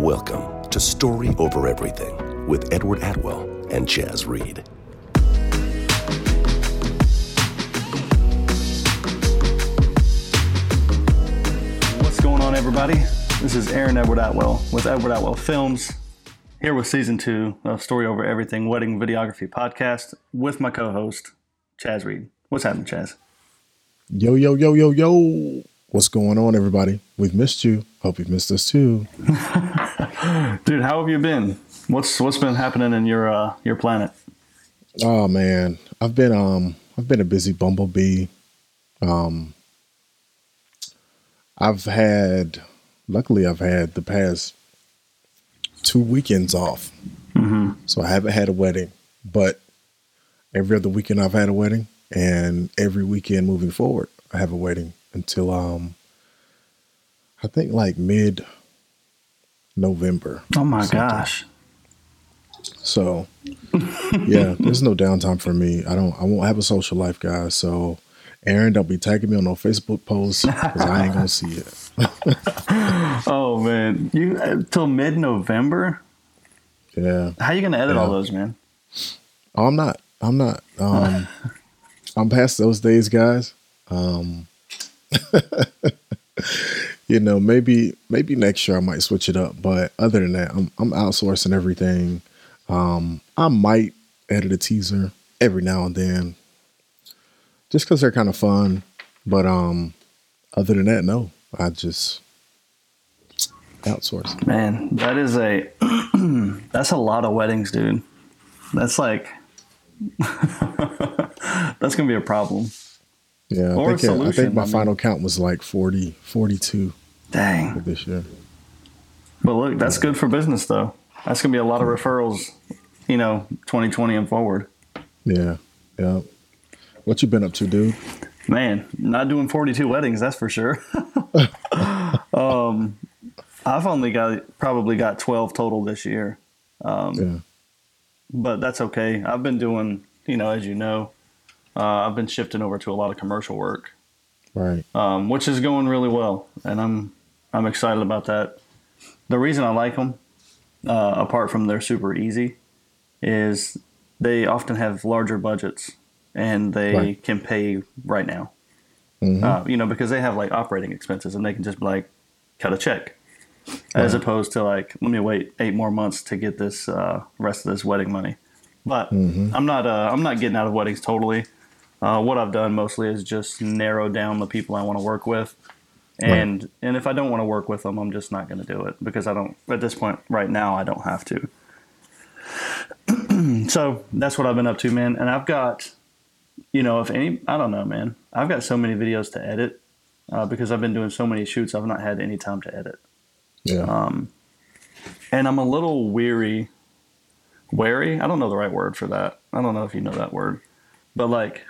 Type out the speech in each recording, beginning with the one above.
Welcome to Story Over Everything with Edward Atwell and Chaz Reed. What's going on, everybody? This is Aaron Edward Atwell with Edward Atwell Films, here with season two of Story Over Everything Wedding Videography Podcast with my co host, Chaz Reed. What's happening, Chaz? Yo, yo, yo, yo, yo. What's going on, everybody? We've missed you. Hope you've missed us too. Dude, how have you been? What's what's been happening in your uh, your planet? Oh man, I've been um I've been a busy bumblebee. Um I've had luckily I've had the past two weekends off. Mm-hmm. So I haven't had a wedding, but every other weekend I've had a wedding and every weekend moving forward I have a wedding until um I think like mid November. Oh my gosh. So yeah, there's no downtime for me. I don't I won't have a social life, guys. So Aaron, don't be tagging me on no Facebook posts because I ain't gonna see it. Oh man, you uh, till mid November? Yeah. How you gonna edit all those, man? Oh, I'm not. I'm not. Um I'm past those days, guys. Um you know, maybe maybe next year I might switch it up, but other than that, I'm I'm outsourcing everything. Um I might edit a teaser every now and then. Just cuz they're kind of fun, but um other than that, no. I just outsource. Man, that is a that's a lot of weddings, dude. That's like that's gonna be a problem. Yeah, I think, I think my I mean. final count was like 40 42 Dang. for this year. But look, that's good for business though. That's gonna be a lot of referrals, you know, 2020 and forward. Yeah, yeah. What you been up to, dude? Man, not doing 42 weddings, that's for sure. um, I've only got probably got 12 total this year, Yeah, but that's okay. I've been doing, you know, as you know, uh, I've been shifting over to a lot of commercial work, right. um, which is going really well, and I'm I'm excited about that. The reason I like them, uh, apart from they're super easy, is they often have larger budgets and they Right. can pay right now. Mhm. Uh, you know, because they have like operating expenses and they can just like cut a check, as opposed to like let me wait eight more months to get this uh, rest of this wedding money. But Mhm. I'm not uh, I'm not getting out of weddings totally. Uh, what I've done mostly is just narrow down the people I want to work with, and and if I don't want to work with them, I'm just not going to do it because I don't at this point right now I don't have to. so that's what I've been up to, man. And I've got, you know, if any, I don't know, man. I've got so many videos to edit uh, because I've been doing so many shoots. I've not had any time to edit, Yeah, um, and I'm a little weary. Wary? I don't know the right word for that. I don't know if you know that word, but like,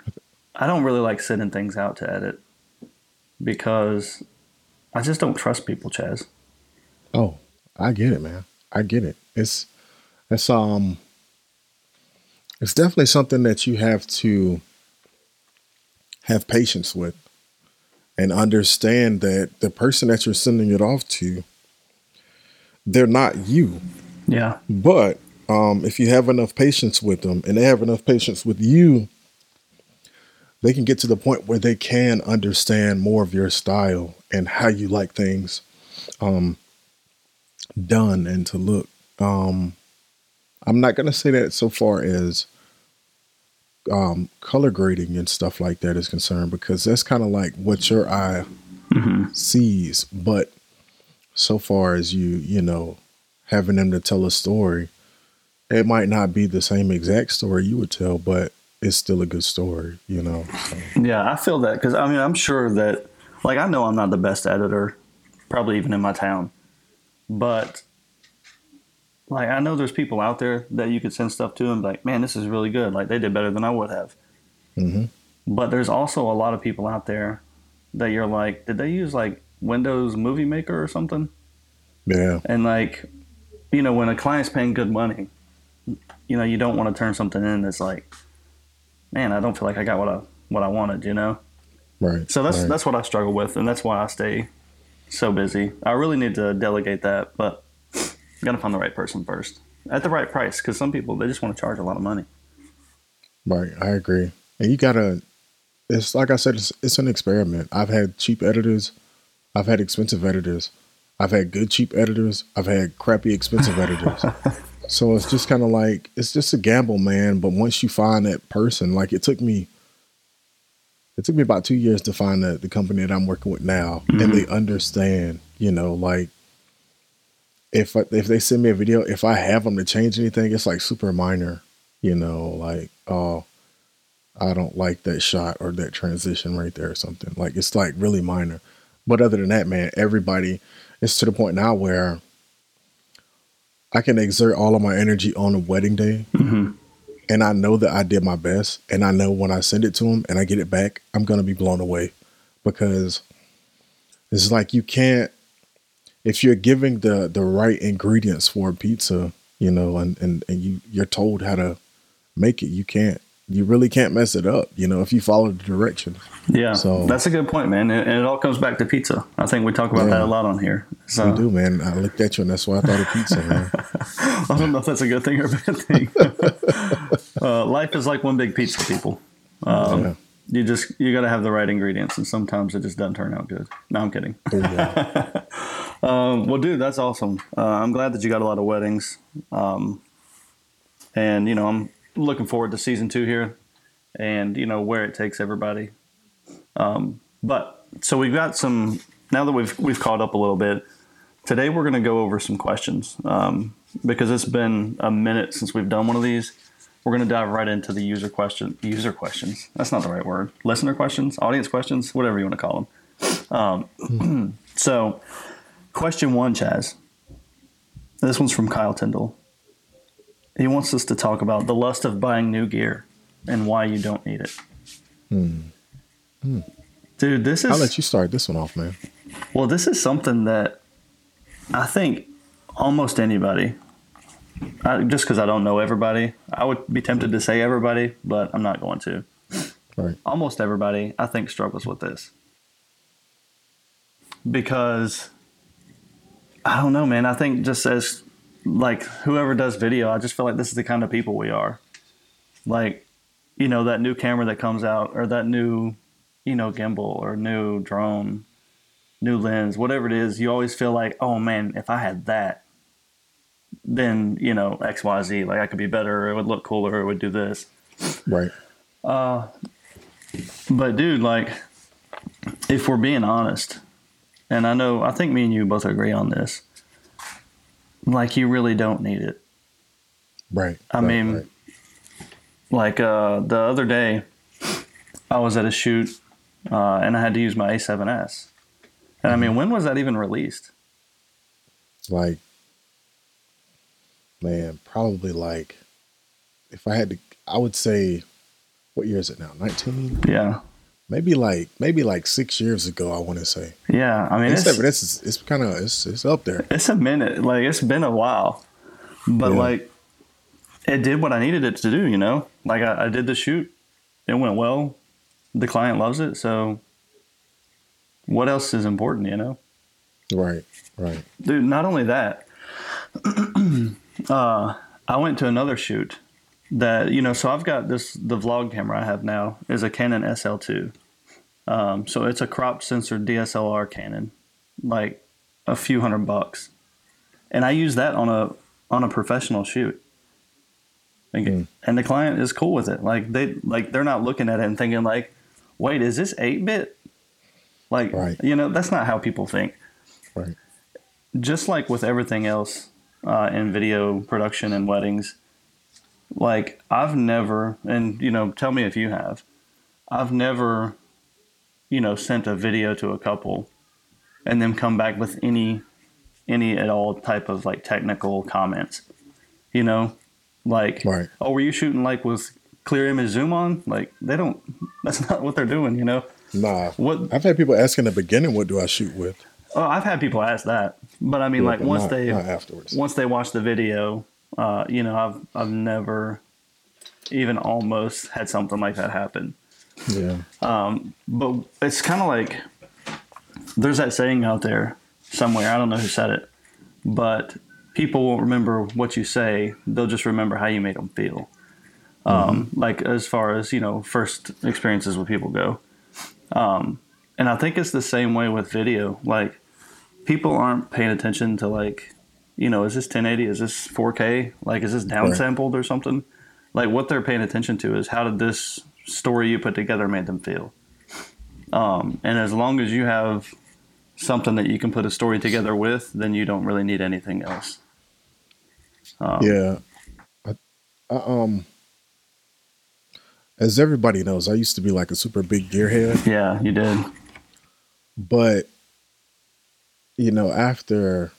I don't really like sending things out to edit because I just don't trust people, Chaz. Oh, I get it, man. I get it. It's it's um it's definitely something that you have to have patience with and understand that the person that you're sending it off to they're not you. Yeah. But um, if you have enough patience with them and they have enough patience with you, they can get to the point where they can understand more of your style and how you like things um, done and to look. Um, I'm not going to say that so far as um, color grading and stuff like that is concerned because that's kind of like what your eye sees. But so far as you, you know, having them to tell a story, it might not be the same exact story you would tell, but it's still a good story, you know. So, Yeah, I feel that because I mean, I'm sure that, like, I know I'm not the best editor, probably even in my town, but like, I know there's people out there that you could send stuff to and be like, man, this is really good. Like, they did better than I would have. Mm-hmm. But there's also a lot of people out there that you're like, did they use like Windows Movie Maker or something? yeah, And like, you know, when a client's paying good money, you know, you don't want to turn something in that's like, man, I don't feel like I got what I what I wanted, you know. right. So that's right. that's what I struggle with, and that's why I stay so busy. I really need to delegate that, but You got to find the right person first at the right price because some people they just want to charge a lot of money. Right, I agree. And you gotta. It's like I said, it's, it's an experiment. I've had cheap editors, I've had expensive editors, I've had good cheap editors, I've had crappy expensive editors. So it's just kind of like it's just a gamble, man. But once you find that person, like it took me, it took me about two years to find the, the company that I'm working with now, and mm-hmm. they understand. You know, like if I- if they send me a video, if I have them to change anything, it's like super minor. You know, like oh, I don't like that shot or that transition right there or something. Like it's like really minor. But other than that, man, everybody, it's to the point now where I can exert all of my energy on a wedding day. Mm-hmm. And I know that I did my best. And I know when I send it to them and I get it back, I'm going to be blown away because it's like you can't, if you're giving the, the right ingredients for a pizza, you know, and, and, and you, you're told how to make it, you can't, you really can't mess it up, you know, if you follow the direction. Yeah, So- that's a good point, man. And it all comes back to pizza. I think we talk about Yeah. that a lot on here. So You do, man. I looked at you and that's why I thought of pizza, man. I don't know if that's a good thing or a bad thing. uh, life is like one big pizza, people. Um, Yeah. You just you got to have the right ingredients, and sometimes it just doesn't turn out good. No, I'm kidding. Yeah. Um, well, dude, that's awesome. Uh, I'm glad that you got a lot of weddings, um, and you know I'm looking forward to season two here, and you know where it takes everybody. Um, but so we've got some now that we've we've caught up a little bit. Today we're going to go over some questions um, because it's been a minute since we've done one of these. We're going to dive right into the user question, user questions. That's not the right word. Listener questions, audience questions, whatever you want to call them. Um, so, question one, Chaz. This one's from Kyle Tyndall. He wants us to talk about the lust of buying new gear and why you don't need it. Hmm. Hmm. Dude, this is I'll let you start this one off, man. well, this is something that I think almost anybody, I, just because I don't know everybody, I would be tempted to say everybody, but I'm not going to. Right. Almost everybody, I think, struggles with this. Because I don't know, man. I think just as like whoever does video, I just feel like this is the kind of people we are. Like, you know, that new camera that comes out or that new, you know, gimbal or new drone new lens, whatever it is, you always feel like, oh man, if I had that, then you know X, Y, Z, like I could be better, it would look cooler, it would do this. Right. Uh but dude, like, if we're being honest, and I know, I think me and you both agree on this, like you really don't need it. Right. I right, mean, right. Like uh, the other day, I was at a shoot, uh, and I had to use my A7S. And I mean, when was that even released? like, man, probably like, if I had to, I would say, what year is it now? 19? Yeah, Maybe like, maybe like six years ago, I want to say. yeah. I mean, it's, for this it's kind of, it's, it's up there. it's a minute. Like it's been a while, but Yeah. like it did what I needed it to do. You know, like I, I did the shoot, it went well. The client loves it, so what else is important? You know, Right. Right. dude. Not only that, uh, I went to another shoot that you know. So I've got this. The vlog camera I have now is a Canon SL2. Um, so it's a crop sensor DSLR Canon, like a few hundred bucks, and I use that on a on a professional shoot. Like, Hmm. And the client is cool with it. Like they like they're not looking at it and thinking like, wait, is this eight bit? Like Right. you know that's not how people think Right. just like with everything else uh, in video production and weddings, like I've never, and you know, tell me if you have, I've never, you know, sent a video to a couple and then come back with any, any at all type of like technical comments, you know, like, Right. oh, were you shooting like with clear image zoom on? Like they don't, that's not what they're doing, you know. Nah. What I've had people ask in the beginning, what do I shoot with? Oh, I've had people ask that, but I mean, Yeah, like once not- they not afterwards. once they watch the video, uh, you know, I've I've never even almost had something like that happen. Yeah. But it's kind of like there's that saying out there somewhere. I don't know who said it, but people won't remember what you say; they'll just remember how you made them feel. Um, like as far as you know, first experiences with people go. Um, and I think it's the same way with video. Like people aren't paying attention to like, you know, is this 1080? Is this 4K? Like, is this downsampled or something? Like what they're paying attention to is how did this story you put together made them feel. Um, and as long as you have something that you can put a story together with, then you don't really need anything else. Um, Yeah. I, I, um, as everybody knows, I used to be like a super big gearhead, Yeah, you did. but you know, after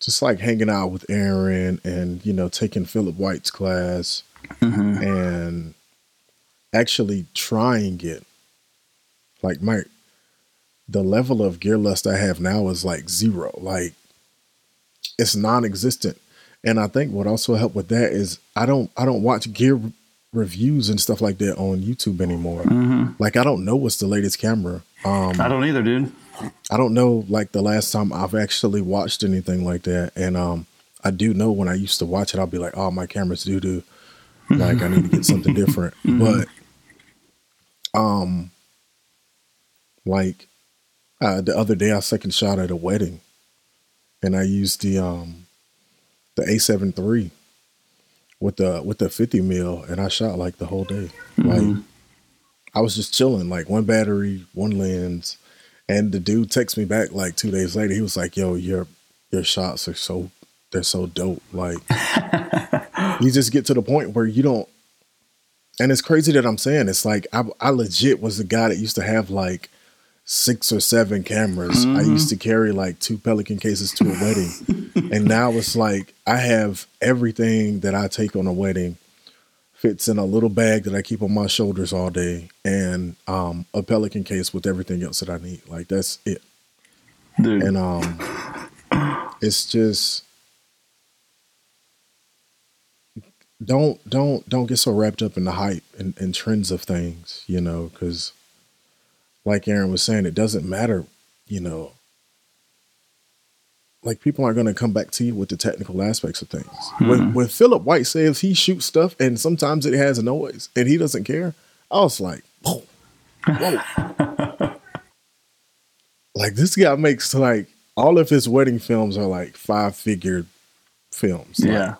just like hanging out with Aaron and you know taking Philip White's class hmm and actually trying it, like my the level of gear lust I have now is like zero. Like it's non-existent. And I think what also helped with that is I don't I don't watch gear reviews and stuff like that on YouTube anymore. hmm Like I don't know what's the latest camera. Um I don't either, dude. I don't know like the last time I've actually watched anything like that. And um I do know when I used to watch it, I'll be like, oh my camera's doo doo. Like I need to get something different. But um like uh the other day I second shot at a wedding and I used the um the A7 III with the with the 50 mil and I shot like the whole day. Like Mhm. I was just chilling, like one battery, one lens. And the dude texts me back like two days later. He was like, "Yo, your your shots are so they're so dope. Like you just get to the point where you don't." And it's crazy that I'm saying it's like I I legit was the guy that used to have like six or seven cameras. I Mhm. used to carry like two Pelican cases to a wedding, and now it's like I have everything that I take on a wedding fits in a little bag that I keep on my shoulders all day, and um, a Pelican case with everything else that I need. Like that's it. Dude. And um, it's just don't don't don't get so wrapped up in the hype and, and trends of things, you know, because like Aaron was saying, it doesn't matter, you know. Like people aren't going to come back to you with the technical aspects of things. Hmm. When when Philip White says he shoots stuff and sometimes it has a noise and he doesn't care, I was like, whoa, whoa. like this guy makes like all of his wedding films are like five figure films. Like, yeah.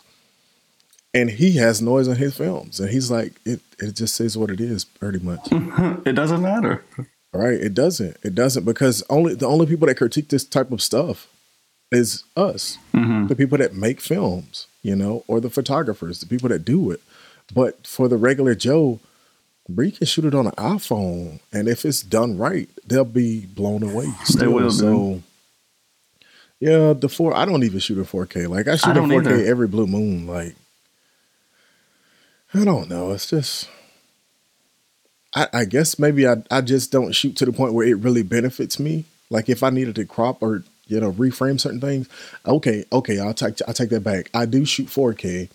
And he has noise in his films, and he's like, it. It just says what it is, pretty much. it doesn't matter. right? It doesn't. It doesn't because only the only people that critique this type of stuff is us, hmm the people that make films, you know, or the photographers, the people that do it. But for the regular Joe, Bree can shoot it on an iPhone, and if it's done right, they'll be blown away. Still. will, So, yeah, the four. I don't even shoot in 4K. Like I shoot in 4K either. every blue moon. Like I don't know. It's just. I, I guess maybe I, I just don't shoot to the point where it really benefits me. Like if I needed to crop or you know reframe certain things, okay, okay, I'll take I'll take that back. I do shoot 4K,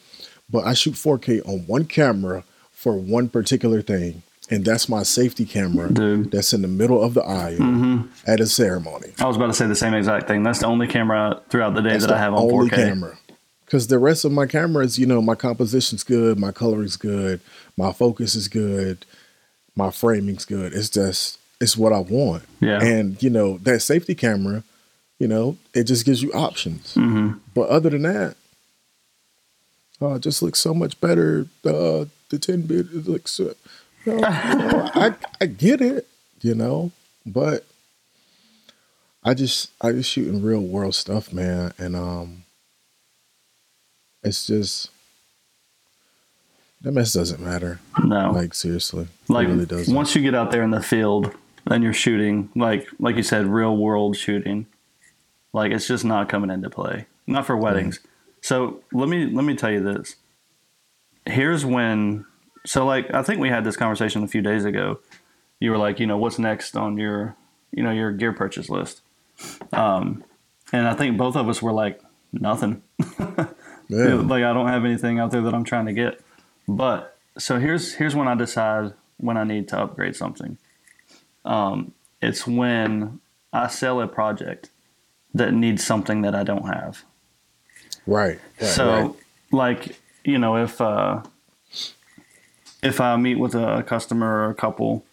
but I shoot 4K on one camera for one particular thing, and that's my safety camera Dude. that's in the middle of the aisle hmm at a ceremony. I was about to say the same exact thing. That's the only camera throughout the day That's that I have on 4K. camera. Because the rest of my cameras, you know, my composition's good, my coloring's good, my focus is good, my framing's good. It's just it's what I want. Yeah. And you know that safety camera, you know, it just gives you options. hmm But other than that, uh, it just looks so much better. Uh, the ten bit it looks. Uh, you know, you know, I I get it, you know, but I just I just shooting real world stuff, man, and um, it's just that mess doesn't matter. No. Like seriously, like it really doesn't. once you get out there in the field and you're shooting like like you said real world shooting like it's just not coming into play. Not for weddings. So let me let me tell you this. Here's when so like i think we had this conversation a few days ago. You were like you know what's next on your you know your gear purchase list? Um and i think both of us were like nothing yeah. like I don't have anything out there that I'm trying to get. But so here's here's when I decide when I need to upgrade something. Um, it's when I sell a project that needs something that I don't have. Right. right so, right. like, you know, if uh, if I meet with a customer or a couple,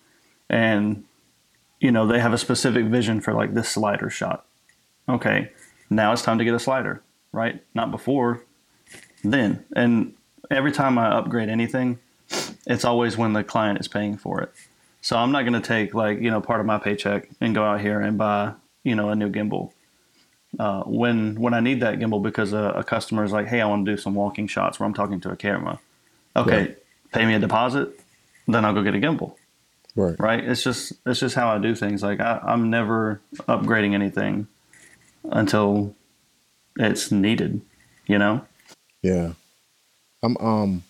and you know they have a specific vision for like this slider shot, okay, now it's time to get a slider, right? Not before, then. And every time I upgrade anything, it's always when the client is paying for it. So I'm not going to take like you know part of my paycheck and go out here and buy you know a new gimbal. Uh, when when I need that gimbal because a, a customer is like, hey, I want to do some walking shots where I'm talking to a camera. Okay, Right. pay me a deposit, then I'll go get a gimbal. Right. Right? It's just it's just how I do things. Like I, I'm never upgrading anything until it's needed. You know? Yeah. I'm um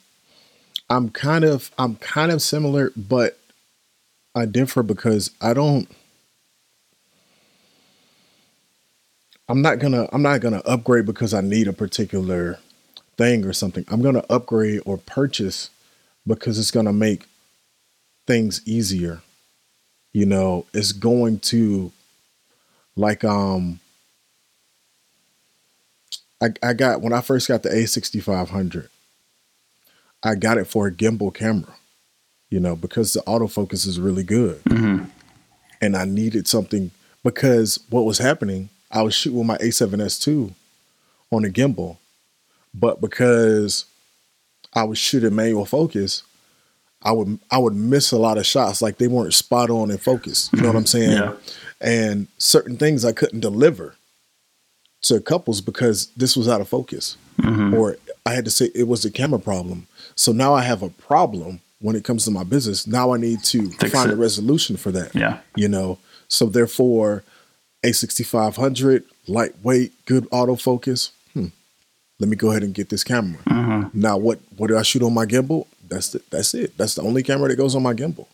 I'm kind of I'm kind of similar, but I differ because I don't I'm not gonna I'm not gonna upgrade because I need a particular thing or something. I'm gonna upgrade or purchase because it's gonna make things easier. You know, it's going to like um I, I got when I first got the A6500, I got it for a gimbal camera, you know, because the autofocus is really good. Mm-hmm. And I needed something because what was happening, I was shooting with my A7S2 on a gimbal, but because I was shooting manual focus, I would I would miss a lot of shots, like they weren't spot on in focus. You know what I'm saying? Yeah. And certain things I couldn't deliver to couples because this was out of focus, or I had to say it was a camera problem. So now I have a problem when it comes to my business. Now I need to Fix find it. a resolution for that. Yeah. You know, so therefore, a 6500, lightweight, good autofocus. Hmm. Let me go ahead and get this camera. Mm-hmm. Now, what what do I shoot on my gimbal? That's the, that's it. That's the only camera that goes on my gimbal.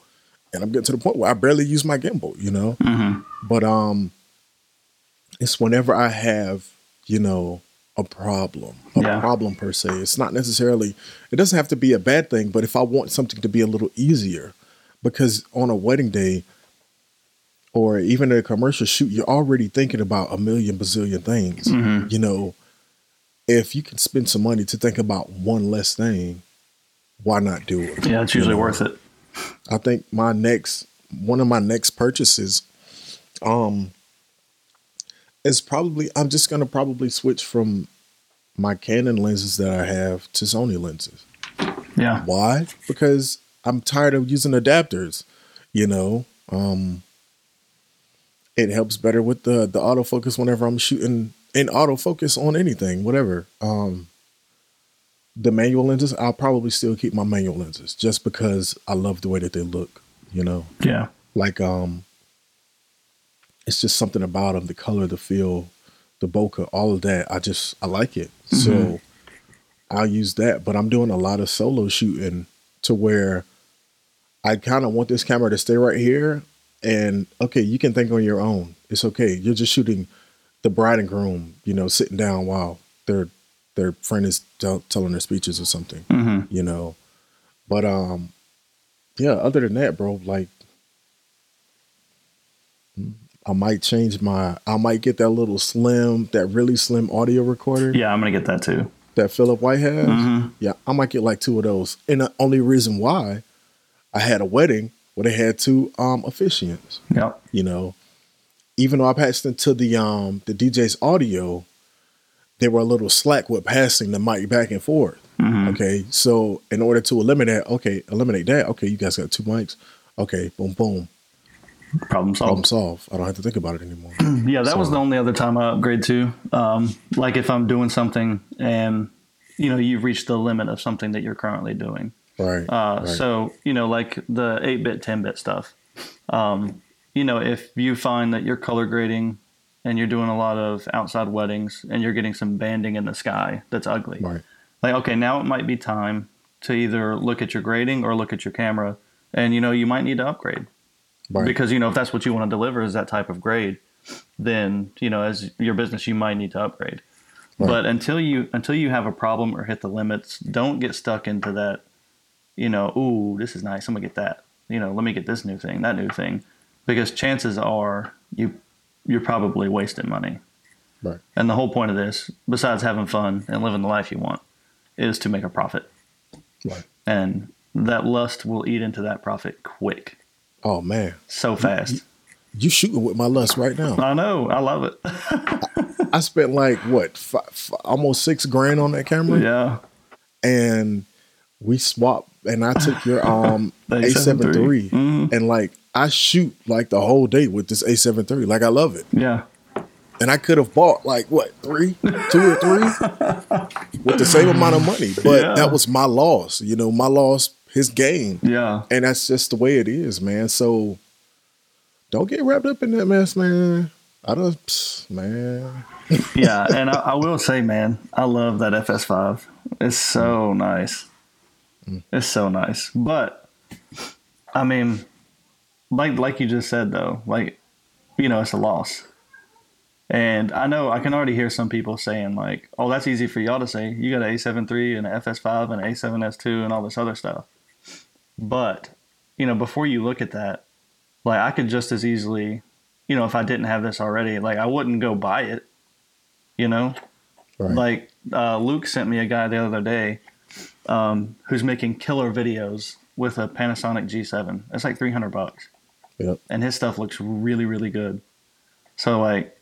And I'm getting to the point where I barely use my gimbal. You know, Mm-hmm. but um, it's whenever I have you know a problem, a Yeah. problem per se. It's not necessarily. It doesn't have to be a bad thing, but if I want something to be a little easier, because on a wedding day or even a commercial shoot, you're already thinking about a million bazillion things. Mm-hmm. You know, if you can spend some money to think about one less thing, why not do it? Yeah, it's usually You know? worth it. I think my next one of my next purchases um is probably I'm just gonna probably switch from my Canon lenses that I have to Sony lenses. Yeah. Why? Because I'm tired of using adapters, you know. Um it helps better with the the autofocus whenever I'm shooting in autofocus on anything, whatever. Um the manual lenses, I'll probably still keep my manual lenses just because I love the way that they look, you know. Yeah. Like um it's just something about them, the color, the feel, the bokeh, all of that. I just I like it. So I'll use that, but I'm doing a lot of solo shooting to where I kind of want this camera to stay right here and okay, you can think on your own. It's okay. You're just shooting the bride and groom, you know, sitting down while their their friend is tell, telling their speeches or something, Mm-hmm. you know. But um yeah, other than that, bro, like I might change my I might get that little slim, that really slim audio recorder Yeah, I'm gonna get that too. that Philip White has. Mhm. Yeah, I might get like two of those. And the only reason why I had a wedding where they had two um officiants, Yep. you know. Even though I passed into the um the DJ's audio, they were a little slack with passing the mic back and forth. Mhm. Okay. So in order to eliminate okay, eliminate that, okay, you guys got two mics. Okay, boom, boom. Problem Problem solved. solved. I don't have to think about it anymore. Yeah, that was the only other time I upgrade too. Um, like if I'm doing something and you know you've reached the limit of something that you're currently doing. Right. Uh, right. So you know, like the eight bit, ten bit stuff. Um, you know, if you find that you're color grading and you're doing a lot of outside weddings and you're getting some banding in the sky that's ugly, Right. like okay, now it might be time to either look at your grading or look at your camera, and you know you might need to upgrade Right. because you know if that's what you want to deliver is that type of grade, then you know as your business you might need to upgrade. Right. But until you until you have a problem or hit the limits, don't get stuck into that. You know, ooh, this is nice. I'm gonna get that. You know, let me get this new thing, that new thing, because chances are you you're probably wasting money. Right. And the whole point of this, besides having fun and living the life you want, is to make a profit. Right. And that lust will eat into that profit quick, Oh man, so fast. you shooting with my lust right now. I know. I love it. I spent like what, fi fi- almost six grand on that camera, yeah. and we swapped. And I took your um A seven three, Mhm. and like I shoot like the whole day with this A seven three. Like I love it, Yeah. and I could have bought like what three, two or three, with the same amount of money. But Yeah. that was my loss. You know, my loss, his game. Yeah. And that's just the way it is, man. So don't get wrapped up in that mess, man. I don't, man. yeah, and I, I will say, man, I love that FS5. It's so mm. nice. Mm. It's so nice. But I mean, like like you just said though, like you know, it's a loss. And I know I can already hear some people saying like, "Oh, that's easy for y'all to say. You got an A7 III and an FS5 and an A7S2 and all this other stuff." But you know, before you look at that, like I could just as easily, you know, if I didn't have this already, like I wouldn't go buy it. You know, Right. like uh, Luke sent me a guy the other day um, who's making killer videos with a Panasonic G7. It's like 300 bucks, yep. and his stuff looks really, really good. So like,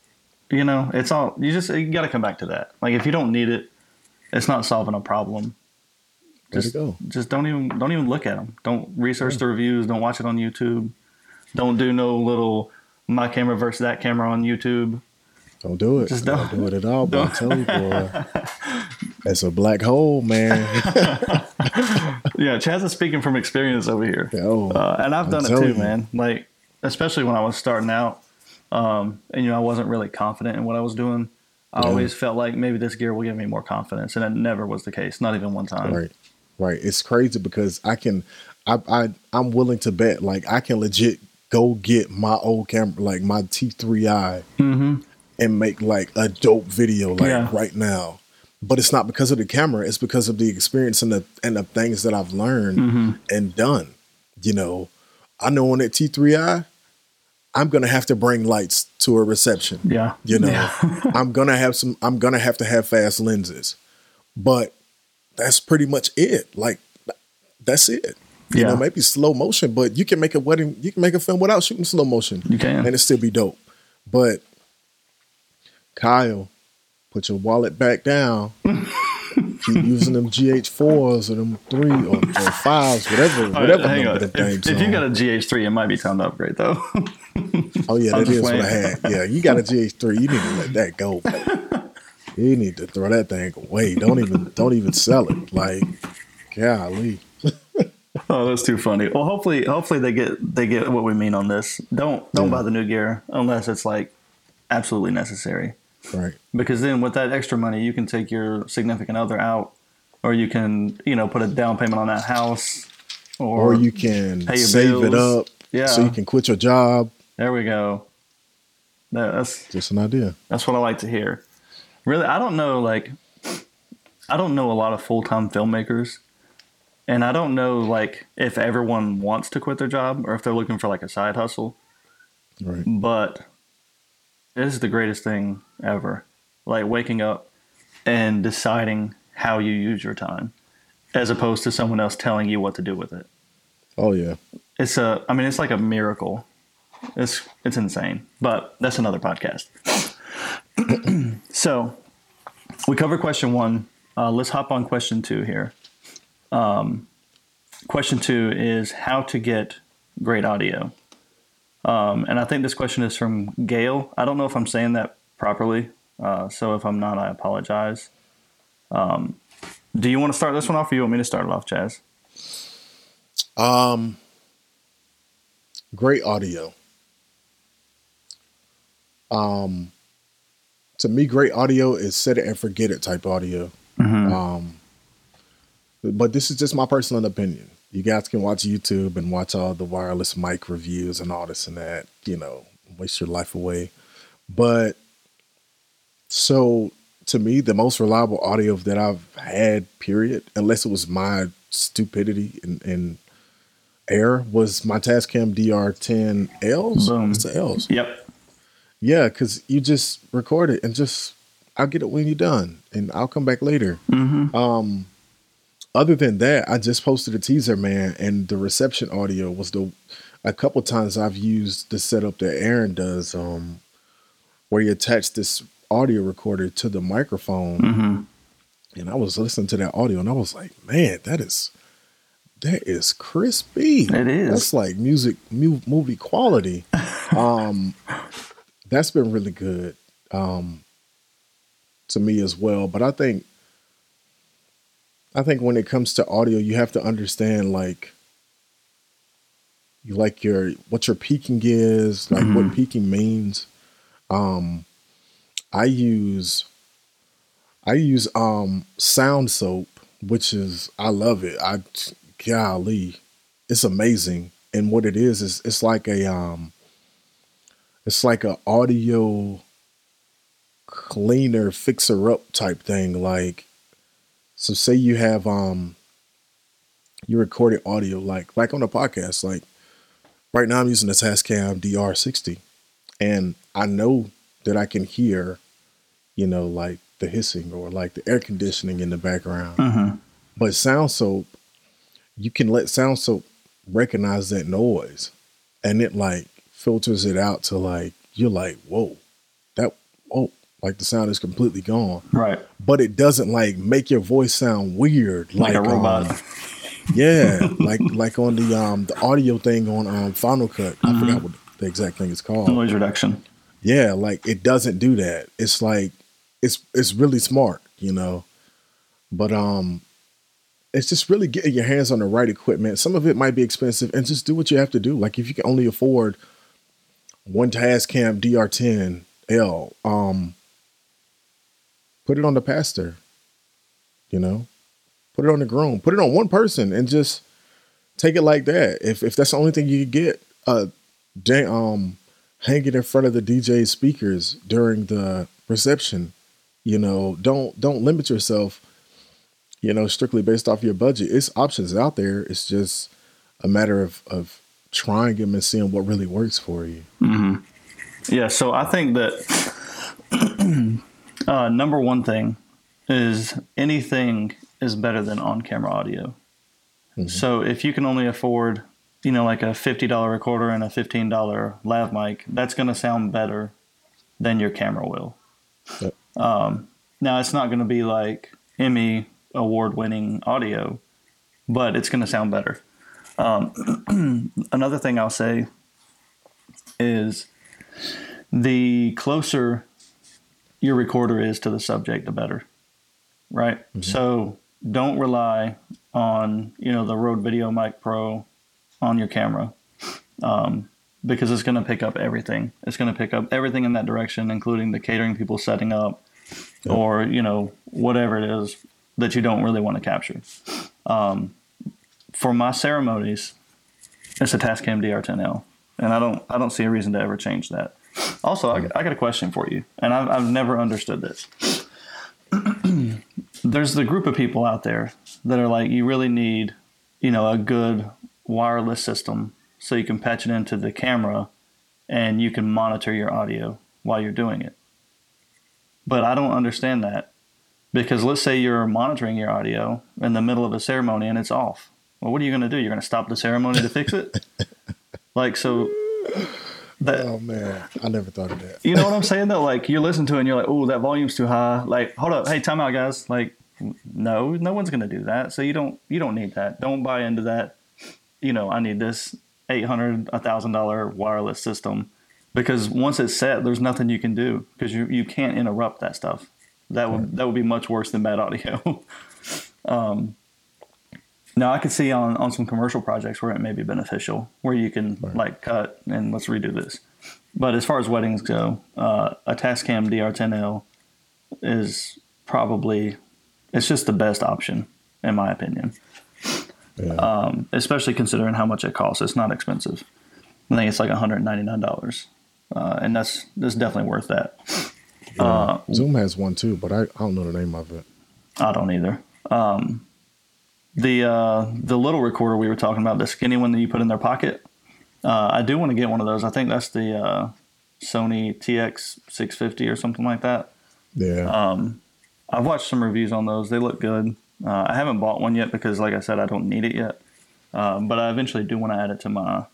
you know, it's all you just you got to come back to that. Like if you don't need it, it's not solving a problem. Just go. just don't even don't even look at them. Don't research the reviews. Don't watch it on YouTube. Don't do no little my camera versus that camera on YouTube. Don't do it. Just don't, don't- do it at all. I'm telling you, boy. It's a black hole, man. Yeah, Chaz is speaking from experience over here. Yo, Uh, and I've I'm done it too, you. man. Like, especially when I was starting out, um, and you know, I wasn't really confident in what I was doing. I Yeah. always felt like maybe this gear will give me more confidence, and it never was the case. Not even one time. Right. Right. It's crazy because I can I I I'm willing to bet like I can legit go get my old camera like my T3i Mm-hmm. and make like a dope video like Yeah. right now. But it's not because of the camera, it's because of the experience and the and the things that I've learned Mm-hmm. and done. You know, I know on that T3i, I'm gonna have to bring lights to a reception. Yeah. You know, Yeah. I'm gonna have some. I'm gonna have to have fast lenses, but that's pretty much it. Like that's it. You Yeah. know, maybe slow motion, but you can make a wedding. You can make a film without shooting slow motion. You can. and it still be dope. But Kyle, put your wallet back down. Keep using them GH4s or them three or, or fives, whatever, right, whatever hang number on. them If, if you got a GH3, it might be time to upgrade though. Oh yeah, that is what I had. Yeah, you got a GH3. You need to let that go. baby. You need to throw that thing away. Don't even don't even sell it. Like, golly. oh, that's too funny. Well, hopefully, hopefully they get they get what we mean on this. Don't don't Yeah. buy the new gear unless it's like absolutely necessary. Right. because then with that extra money you can take your significant other out or you can you know put a down payment on that house or, Or you can save it up Yeah. so you can quit your job. there we go that's Just an idea. that's what i like to hear really i don't know like i don't know a lot of full-time filmmakers and i don't know like if everyone wants to quit their job or if they're looking for like a side hustle Right. but this is the greatest thing ever. Like waking up and deciding how you use your time, as opposed to someone else telling you what to do with it. Oh yeah. It's a, I mean, it's like a miracle. It's it's insane, but that's another podcast. so, we covered question one. Uh, let's hop on question two here. Um, question two is how to get great audio. Um, and I think this question is from Gail. I don't know if I'm saying that properly. Uh, so if I'm not, I apologize. Um, do you want to start this one off or you want me to start it off, Chaz? Um great audio. Um to me, great audio is set it and forget it type audio. Um but this is just my personal opinion. You guys can watch YouTube and watch all the wireless mic reviews and all this and that, you know, waste your life away. But so to me, the most reliable audio that I've had, period, unless it was my stupidity and, and error, was my Tascam DR10 Ls. Boom. It's the Ls. Yep. Yeah, because you just record it and just I'll get it when you're done, and I'll come back later. Mm-hmm. Um, other than that, I just posted a teaser, man, and the reception audio was the a couple times I've used the setup that Aaron does, um, where you attach this audio recorder to the microphone, Mm-hmm. and I was listening to that audio, and I was like, man, that is that is crispy. It is. That's like music mu- movie quality. um, that's been really good um, to me as well. But I think I think when it comes to audio, you have to understand like you like your what your peaking is, like what Mhm. peaking means. Um, I use I use um Sound Soap, which is I love it. I golly, it's amazing. And what it is is it's like a um it's like a audio cleaner fixer up type thing. Like so say you have um you recorded audio like like on a podcast, like right now I'm using the Tascam DR60 and I know that I can hear, you know, like the hissing or like the air conditioning in the background. Mm-hmm. But sound soap, you can let sound soap recognize that noise and it like filters it out to like you're like, whoa, that whoa, like the sound is completely gone. Right. But it doesn't like make your voice sound weird Like, a um, robot. yeah, like like on the um the audio thing on um Final Cut. I Mhm. forgot what the exact thing is called. Noise reduction. Yeah, like it doesn't do that. It's like it's it's really smart, you know. But um it's just really getting your hands on the right equipment. Some of it might be expensive and just do what you have to do. Like if you can only afford one Tascam DR10L, um put it on the pastor, you know. Put it on the groom. Put it on one person and just take it like that. If if that's the only thing you get, uh dang, um hang it in front of the DJ speakers during the reception. You know, don't don't limit yourself, you know, strictly based off your budget. It's options out there. It's just a matter of of trying them and seeing what really works for you. hmm Yeah, so I think that uh, number one thing is anything is better than on camera audio. Mhm. So if you can only afford, you know, like a fifty dollar recorder and a fifteen dollar lav mic, that's going to sound better than your camera will. Yep. Um, now it's not going to be like Emmy award winning audio, but it's going to sound better. Um, another thing I'll say is the closer your recorder is to the subject, the better. Right? So don't rely on, you know, the Rode Video Mic Pro on your camera. Um, because it's going to pick up everything. It's going to pick up everything in that direction, including the catering people setting up, Yep. or you know whatever it is that you don't really want to capture. Um, for my ceremonies, it's a Tascam DR10L, and I don't I don't see a reason to ever change that. Also, I, I got a question for you, and I've, I've never understood this. There's the group of people out there that are like, you really need, you know, a good wireless system so you can patch it into the camera and you can monitor your audio while you're doing it. But I don't understand that because let's say you're monitoring your audio in the middle of a ceremony and it's off. Well, what are you going to do? You're going to stop the ceremony to fix it? like, so that, Oh man, I never thought of that. you know what I'm saying though? Like you listen to it and you're like, oh, that volume's too high. Like, hold up, hey, time out, guys. Like, no, no one's gonna do that. So you don't you don't need that. Don't buy into that. You know, I need this eight hundred, a thousand dollar wireless system because once it's set, there's nothing you can do because you you can't interrupt that stuff. That would that would be much worse than bad audio. um, now I could see on on some commercial projects where it may be beneficial, where you can Right. like cut and let's redo this. But as far as weddings go, uh, a Tascam DR10L is probably it's just the best option in my opinion. Yeah. Um, especially considering how much it costs. It's not expensive. I think it's like $199, uh, and that's that's definitely worth that. Uh, Zoom has one too, but I, I don't know the name of it. I don't either. Um, the uh, the little recorder we were talking about, the skinny one that you put in their pocket. Uh, I do want to get one of those. I think that's the uh, Sony TX 650 or something like that. Yeah. Um, I've watched some reviews on those. They look good. Uh, I haven't bought one yet because, like I said, I don't need it yet. Um, but I eventually do want to add it to my,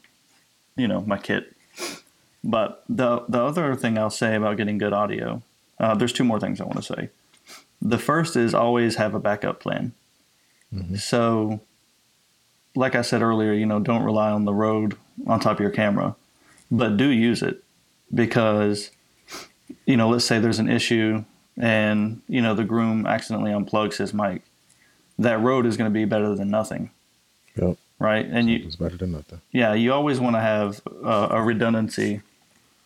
you know, my kit. But the the other thing I'll say about getting good audio, uh, there's two more things I want to say. The first is always have a backup plan. So, like I said earlier, you know, don't rely on the Rode on top of your camera, but do use it because, you know, let's say there's an issue and you know the groom accidentally unplugs his mic. That Rode is going to be better than nothing, yep. right? And you It's better than nothing. yeah, you always want to have uh, a redundancy,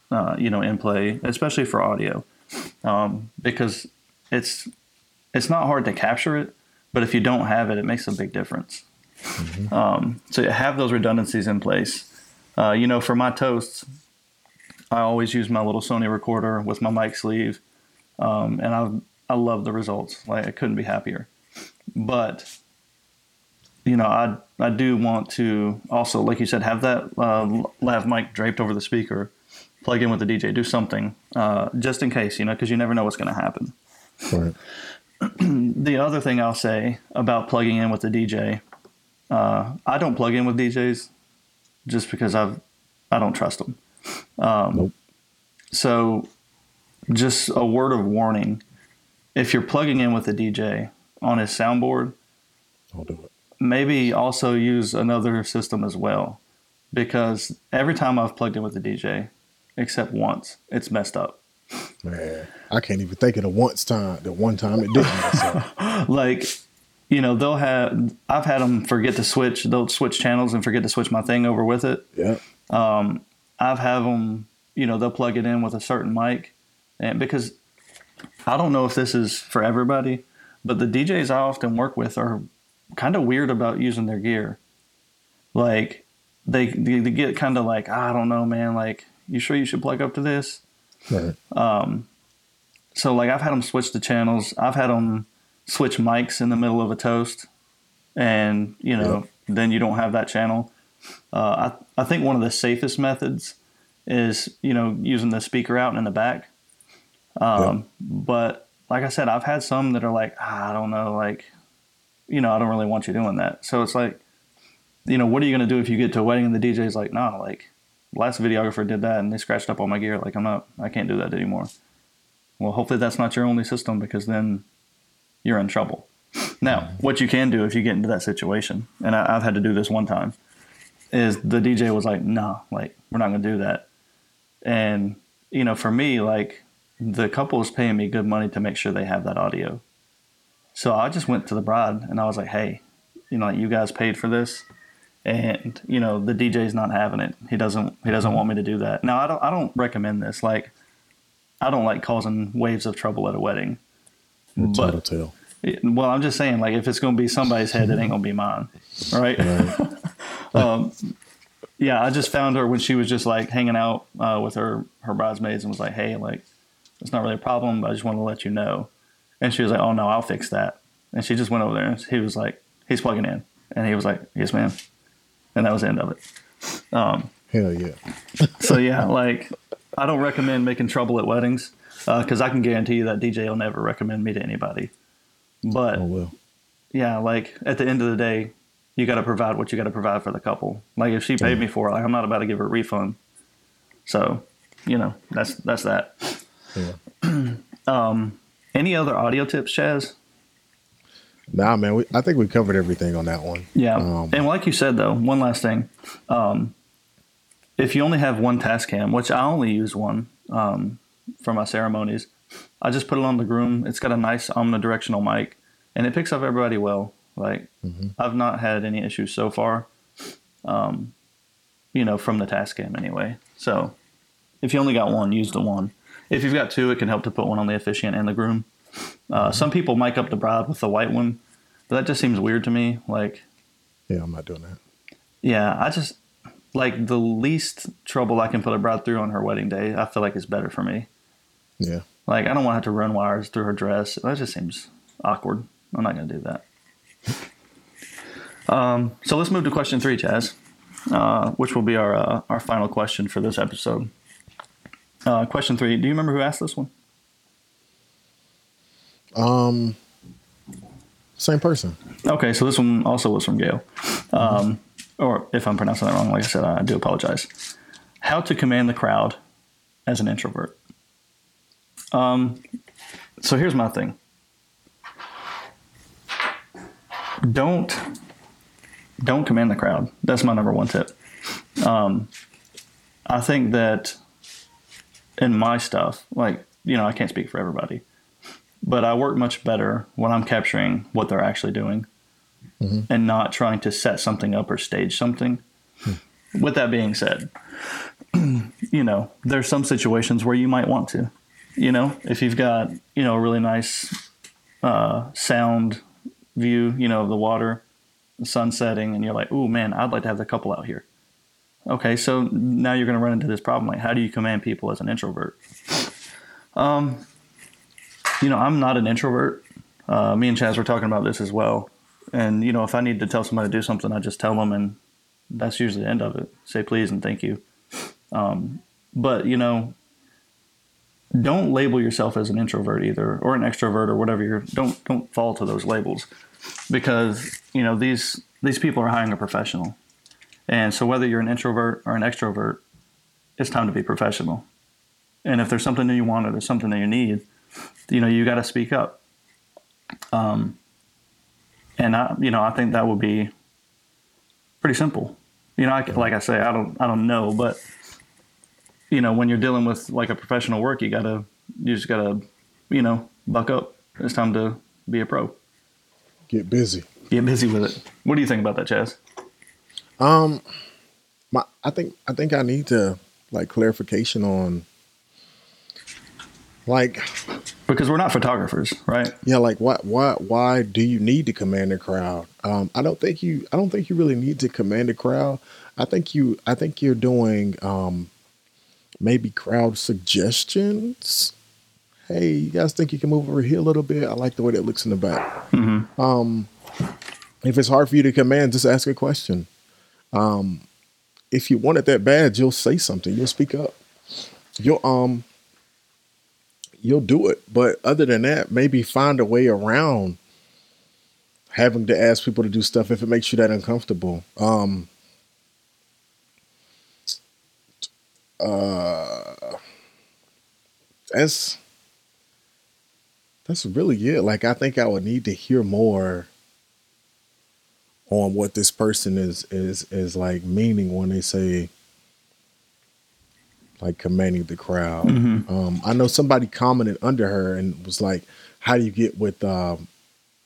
uh, you know, in play, especially for audio, um, because it's it's not hard to capture it, but if you don't have it, it makes a big difference. Um, so you have those redundancies in place. Uh, you know, for my toasts, I always use my little Sony recorder with my mic sleeve, um, and I I love the results. Like I couldn't be happier. But you know, I I do want to also, like you said, have that uh, lav mic draped over the speaker, plug in with the DJ, do something uh, just in case, you know, because you never know what's going to happen. Right. The other thing I'll say about plugging in with the DJ, uh, I don't plug in with DJs just because I've I don't trust them. Um, Nope. So, just a word of warning: if you're plugging in with the DJ on his soundboard, I'll do it. maybe also use another system as well because every time I've plugged in with the DJ, except once, it's messed up. Man, I can't even think of the once time, the one time it didn't. Like, you know, they'll have, I've had them forget to switch, they'll switch channels and forget to switch my thing over with it. Yep. Um, I've had them, you know, they'll plug it in with a certain mic. And because I don't know if this is for everybody, but the DJs I often work with are kind of weird about using their gear. Like they they, they get kind of like, I don't know, man, like you sure you should plug up to this? Right. Um, So like I've had them switch the channels. I've had them switch mics in the middle of a toast, and you know then you don't have that channel. Uh, I I think one of the safest methods is you know using the speaker out in the back. Um, But like I said, I've had some that are like ah, I don't know, like you know I don't really want you doing that. So it's like you know what are you gonna do if you get to a wedding and the DJ's like nah, like last videographer did that and they scratched up all my gear. Like I'm not, I can't do that anymore. Well, hopefully that's not your only system because then you're in trouble. Now, what you can do if you get into that situation, and I, I've had to do this one time, is the DJ was like, "Nah, like we're not gonna do that." And you know, for me, like the couple is paying me good money to make sure they have that audio. So I just went to the bride and I was like, "Hey, you know, like, you guys paid for this, and you know the DJ's not having it. He doesn't. He doesn't want me to do that. Now I don't. I don't recommend this. Like, I don't like causing waves of trouble at a wedding. But, But- tattletale. Well, I'm just saying, like, if it's going to be somebody's head, it ain't going to be mine, right? um, yeah, I just found her when she was just like hanging out uh, with her her bridesmaids and was like, "Hey, like, it's not really a problem, but I just want to let you know." And she was like, "Oh no, I'll fix that." And she just went over there and he was like, "He's plugging in," and he was like, "Yes, ma'am," and that was the end of it. Um, Hell yeah. So yeah, like I don't recommend making trouble at weddings uh, because I can guarantee you that DJ will never recommend me to anybody. But Oh well. yeah, like at the end of the day, you got to provide what you got to provide for the couple. Like if she paid me for it, like I'm not about to give her a refund. So, you know, that's that's that. Yeah. Um, any other audio tips, Chaz? Nah, man. We, I think we covered everything on that one. Yeah. Um, and like you said, though, one last thing. Um, if you only have one Tascam, which I only use one um, for my ceremonies, I just put it on the groom. It's got a nice omnidirectional mic, and it picks up everybody well. Like I've not had any issues so far. Um, you know, from the Tascam anyway. So if you only got one, use the one. If you've got two, it can help to put one on the officiant and the groom. Uh, some people mic up the bride with the white one, but that just seems weird to me. Like yeah, I'm not doing that. yeah, I just like the least trouble I can put a bride through on her wedding day. I feel like is better for me. Yeah. Like I don't want to have to run wires through her dress. That just seems awkward. I'm not going to do that. Um, so let's move to question three, Chaz, uh, which will be our uh, our final question for this episode. Uh, question three. Do you remember who asked this one? Um, same person. Okay, so this one also was from Gail. Um, or if I'm pronouncing that wrong, like I said, I do apologize. How to command the crowd as an introvert. Um, so here's my thing. Don't don't command the crowd. That's my number one tip. Um, I think that in my stuff, like you know, I can't speak for everybody, but I work much better when I'm capturing what they're actually doing and not trying to set something up or stage something. With that being said, you know, there's some situations where you might want to, you know, if you've got, you know, a really nice uh, sound view, you know, of the water, the sun setting, and you're like, oh man, I'd like to have the couple out here. Okay, so now you're going to run into this problem. Like, how do you command people as an introvert? Um, you know, I'm not an introvert. Uh, me and Chaz were talking about this as well. And, you know, if I need to tell somebody to do something, I just tell them, and that's usually the end of it. Say please and thank you. Um, but, you know, don't label yourself as an introvert either or an extrovert or whatever you're don't don't fall to those labels because you know these these people are hiring a professional and so whether you're an introvert or an extrovert it's time to be professional and if there's something that you want or there's something that you need you know you got to speak up. Um, and I you know I think that would be pretty simple. You know I, like I say I don't I don't know but you know when you're dealing with like a professional work you gotta you just gotta you know buck up. It's time to be a pro. Get busy. get busy with it. What do you think about that chaz? Um, my I think I think I need to like clarification on like because we're not photographers right yeah like why why why do you need to command the crowd? Um, I don't think you I don't think you really need to command the crowd. I think you I think you're doing um maybe crowd suggestions. Hey, you guys think you can move over here a little bit? I like the way that looks in the back. Um, if it's hard for you to command, just ask a question. Um, if you want it that bad, you'll say something. You'll speak up. You'll um, you'll do it. But other than that, maybe find a way around having to ask people to do stuff if it makes you that uncomfortable. Um, uh, that's that's really it. Like I think I would need to hear more on what this person is is is like meaning when they say like commanding the crowd. Um, I know somebody commented under her and was like, "How do you get with um,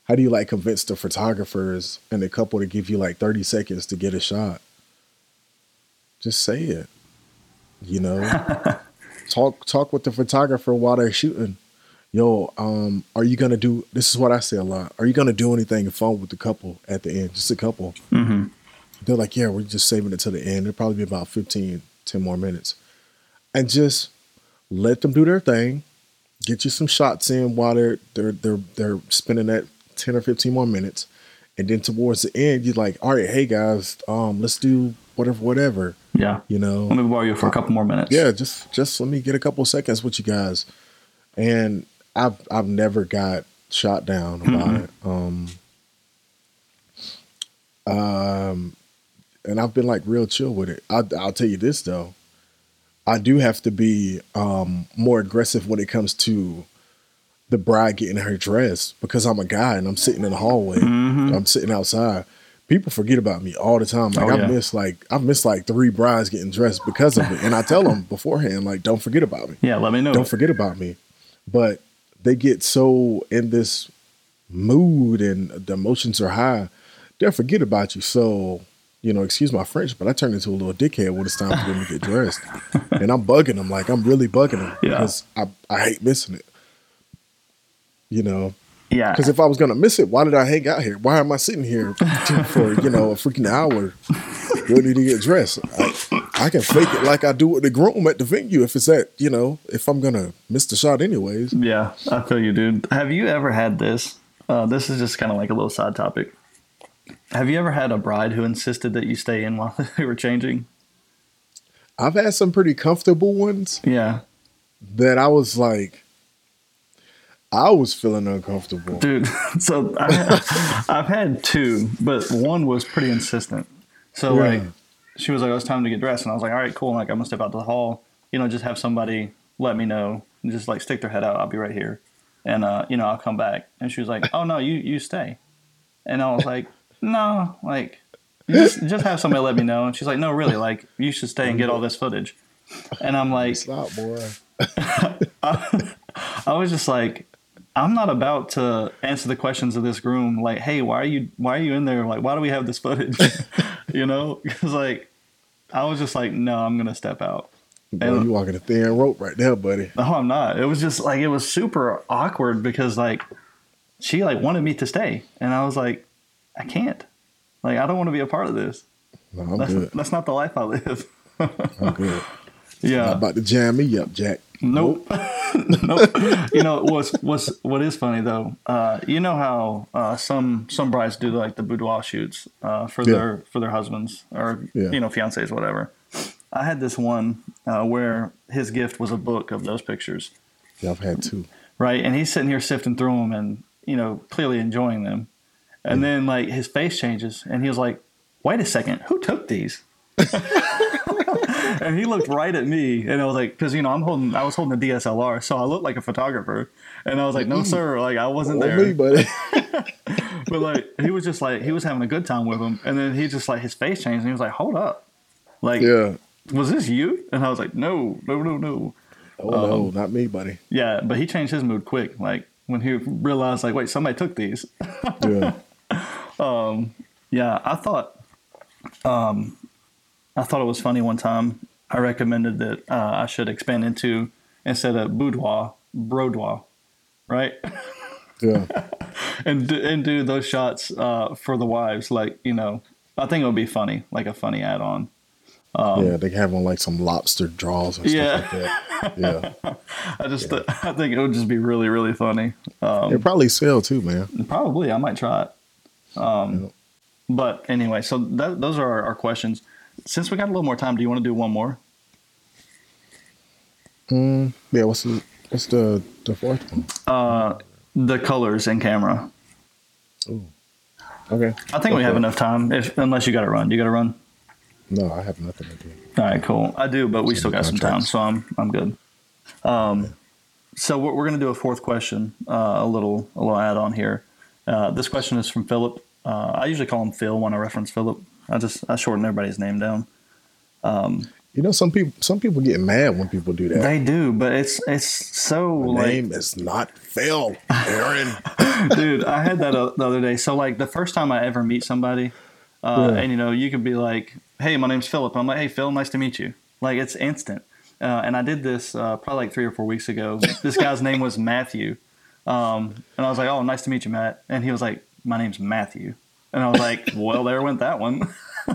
how do you like convince the photographers and the couple to give you like thirty seconds to get a shot? Just say it, you know. talk talk with the photographer while they're shooting. Yo, um, are you gonna do? This is what I say a lot. Are you gonna do anything fun with the couple at the end? Just a couple. mm-hmm. They're like, yeah, we're just saving it to the end. It'll probably be about 15, 10 more minutes. And just let them do their thing. Get you some shots in while they're they're they're they're spending that 10 or 15 more minutes. And then towards the end, you're like, all right, hey guys, um, let's do whatever, whatever. yeah You know. let me borrow you for a couple more minutes Yeah, just just let me get a couple seconds with you guys. And I've I've never got shot down about it. Um um and I've been like real chill with it. I I'll tell you this though. I do have to be um more aggressive when it comes to the bride getting her dress because I'm a guy and I'm sitting in the hallway. I'm sitting outside. People forget about me all the time. Like Oh, I yeah. miss like I've missed like three brides getting dressed because of it. And I tell them beforehand, like, don't forget about me. yeah let me know Don't forget about me. But they get so in this mood and the emotions are high, they'll forget about you. So, you know, excuse my French, but I turn into a little dickhead when it's time for them to get dressed. and I'm bugging them, like I'm really bugging them Yeah. because I, I hate missing it. You know, yeah because if I was gonna miss it, why did I hang out here? Why am I sitting here for you know a freaking hour ready to get dressed? I, I can fake it like I do with the groom at the venue if it's at you know if I'm gonna miss the shot anyways. Yeah, I feel you, dude. Have you ever had this? Uh, this is just kind of like a little side topic. Have you ever had a bride who insisted that you stay in while they were changing? I've had some pretty comfortable ones. Yeah. Yeah, like Like that I was like, I was feeling uncomfortable. dude. So I, I've had two, but one was pretty insistent. So Yeah. like, she was like, "Oh, "It's time to get dressed," and I was like, "All right, cool." Like, I'm gonna step out to the hall. You know, just have somebody let me know. and Just like stick their head out. I'll be right here, and uh, you know, I'll come back. And she was like, "Oh no, you you stay," and I was like, "No, like." Just, just have somebody let me know. And she's like, no, really, like, you should stay and get all this footage. And I'm like, Stop, boy. I was just like, I'm not about to answer the questions of this groom. Like, hey, why are you why are you in there? Like, why do we have this footage? you know, because like, I was just like, no, I'm gonna step out. Boy, And- you walking a thin rope right there, buddy. No, I'm not. It was just like it was super awkward because like she like wanted me to stay, and I was like, I can't. Like, I don't want to be a part of this. No, I'm That's good. that's not the life I live. I'm good. yeah. Not about to jam me up, Jack. Nope. nope. You know what's what's what is funny though. Uh, you know how uh, some some brides do like the boudoir shoots uh, for Yeah. their for their husbands or Yeah. you know fiancés whatever. I had this one uh, where his gift was a book of those pictures, Yeah, I've had two. right? And he's sitting here sifting through them and you know clearly enjoying them, and then like his face changes and he was like, "Wait a second, who took these?" and he looked right at me, and I was like, because you know I'm holding, I was holding a DSLR, so I looked like a photographer, and I was like, no sir, like I wasn't there, me, buddy. but like he was just like he was having a good time with him, and then he just like his face changed, and he was like, hold up, like yeah. was this you? And I was like, no, no, no, no, Oh Um, no, not me, buddy. yeah, but he changed his mood quick, like when he realized like, wait, somebody took these. Yeah. Yeah, I thought, um, I thought it was funny one time. I recommended that uh, I should expand into instead of boudoir, broudoir, right? Yeah. and do, and do those shots uh, for the wives. Like you know, I think it would be funny, like a funny add-on. yeah. They have on like some lobster draws and Um, Yeah. stuff like that. Yeah. I just I think it would just be really really funny. Um, They probably sell too, man. Probably, I might try it. Um, But anyway, so that, those are our, our questions. Since we got a little more time, do you want to do one more? Mm, yeah. What's the what's the the fourth one? Uh, the colors in camera. Okay. I think we have enough time, if unless you got to run. You got to run. No, I have nothing to do. All right, cool. I do, but we still got some time, so I'm I'm good. Um, so we're, we're going to do a fourth question, uh, a little a little add on here. Uh, this question is from Philip. Uh, I usually call him Phil when I reference Philip. I just I shorten everybody's name down. You know, some people some people get mad when people do that. They do, but it's it's so My like name is not Phil, Aaron. dude i had that uh, the other day so like the first time i ever meet somebody uh, Yeah. and you know you could be like hey my name's philip i'm like hey phil nice to meet you like it's instant uh, and i did this uh, probably like three or four weeks ago this guy's name was matthew um, and i was like oh nice to meet you matt and he was like my name's matthew and i was like well there went that one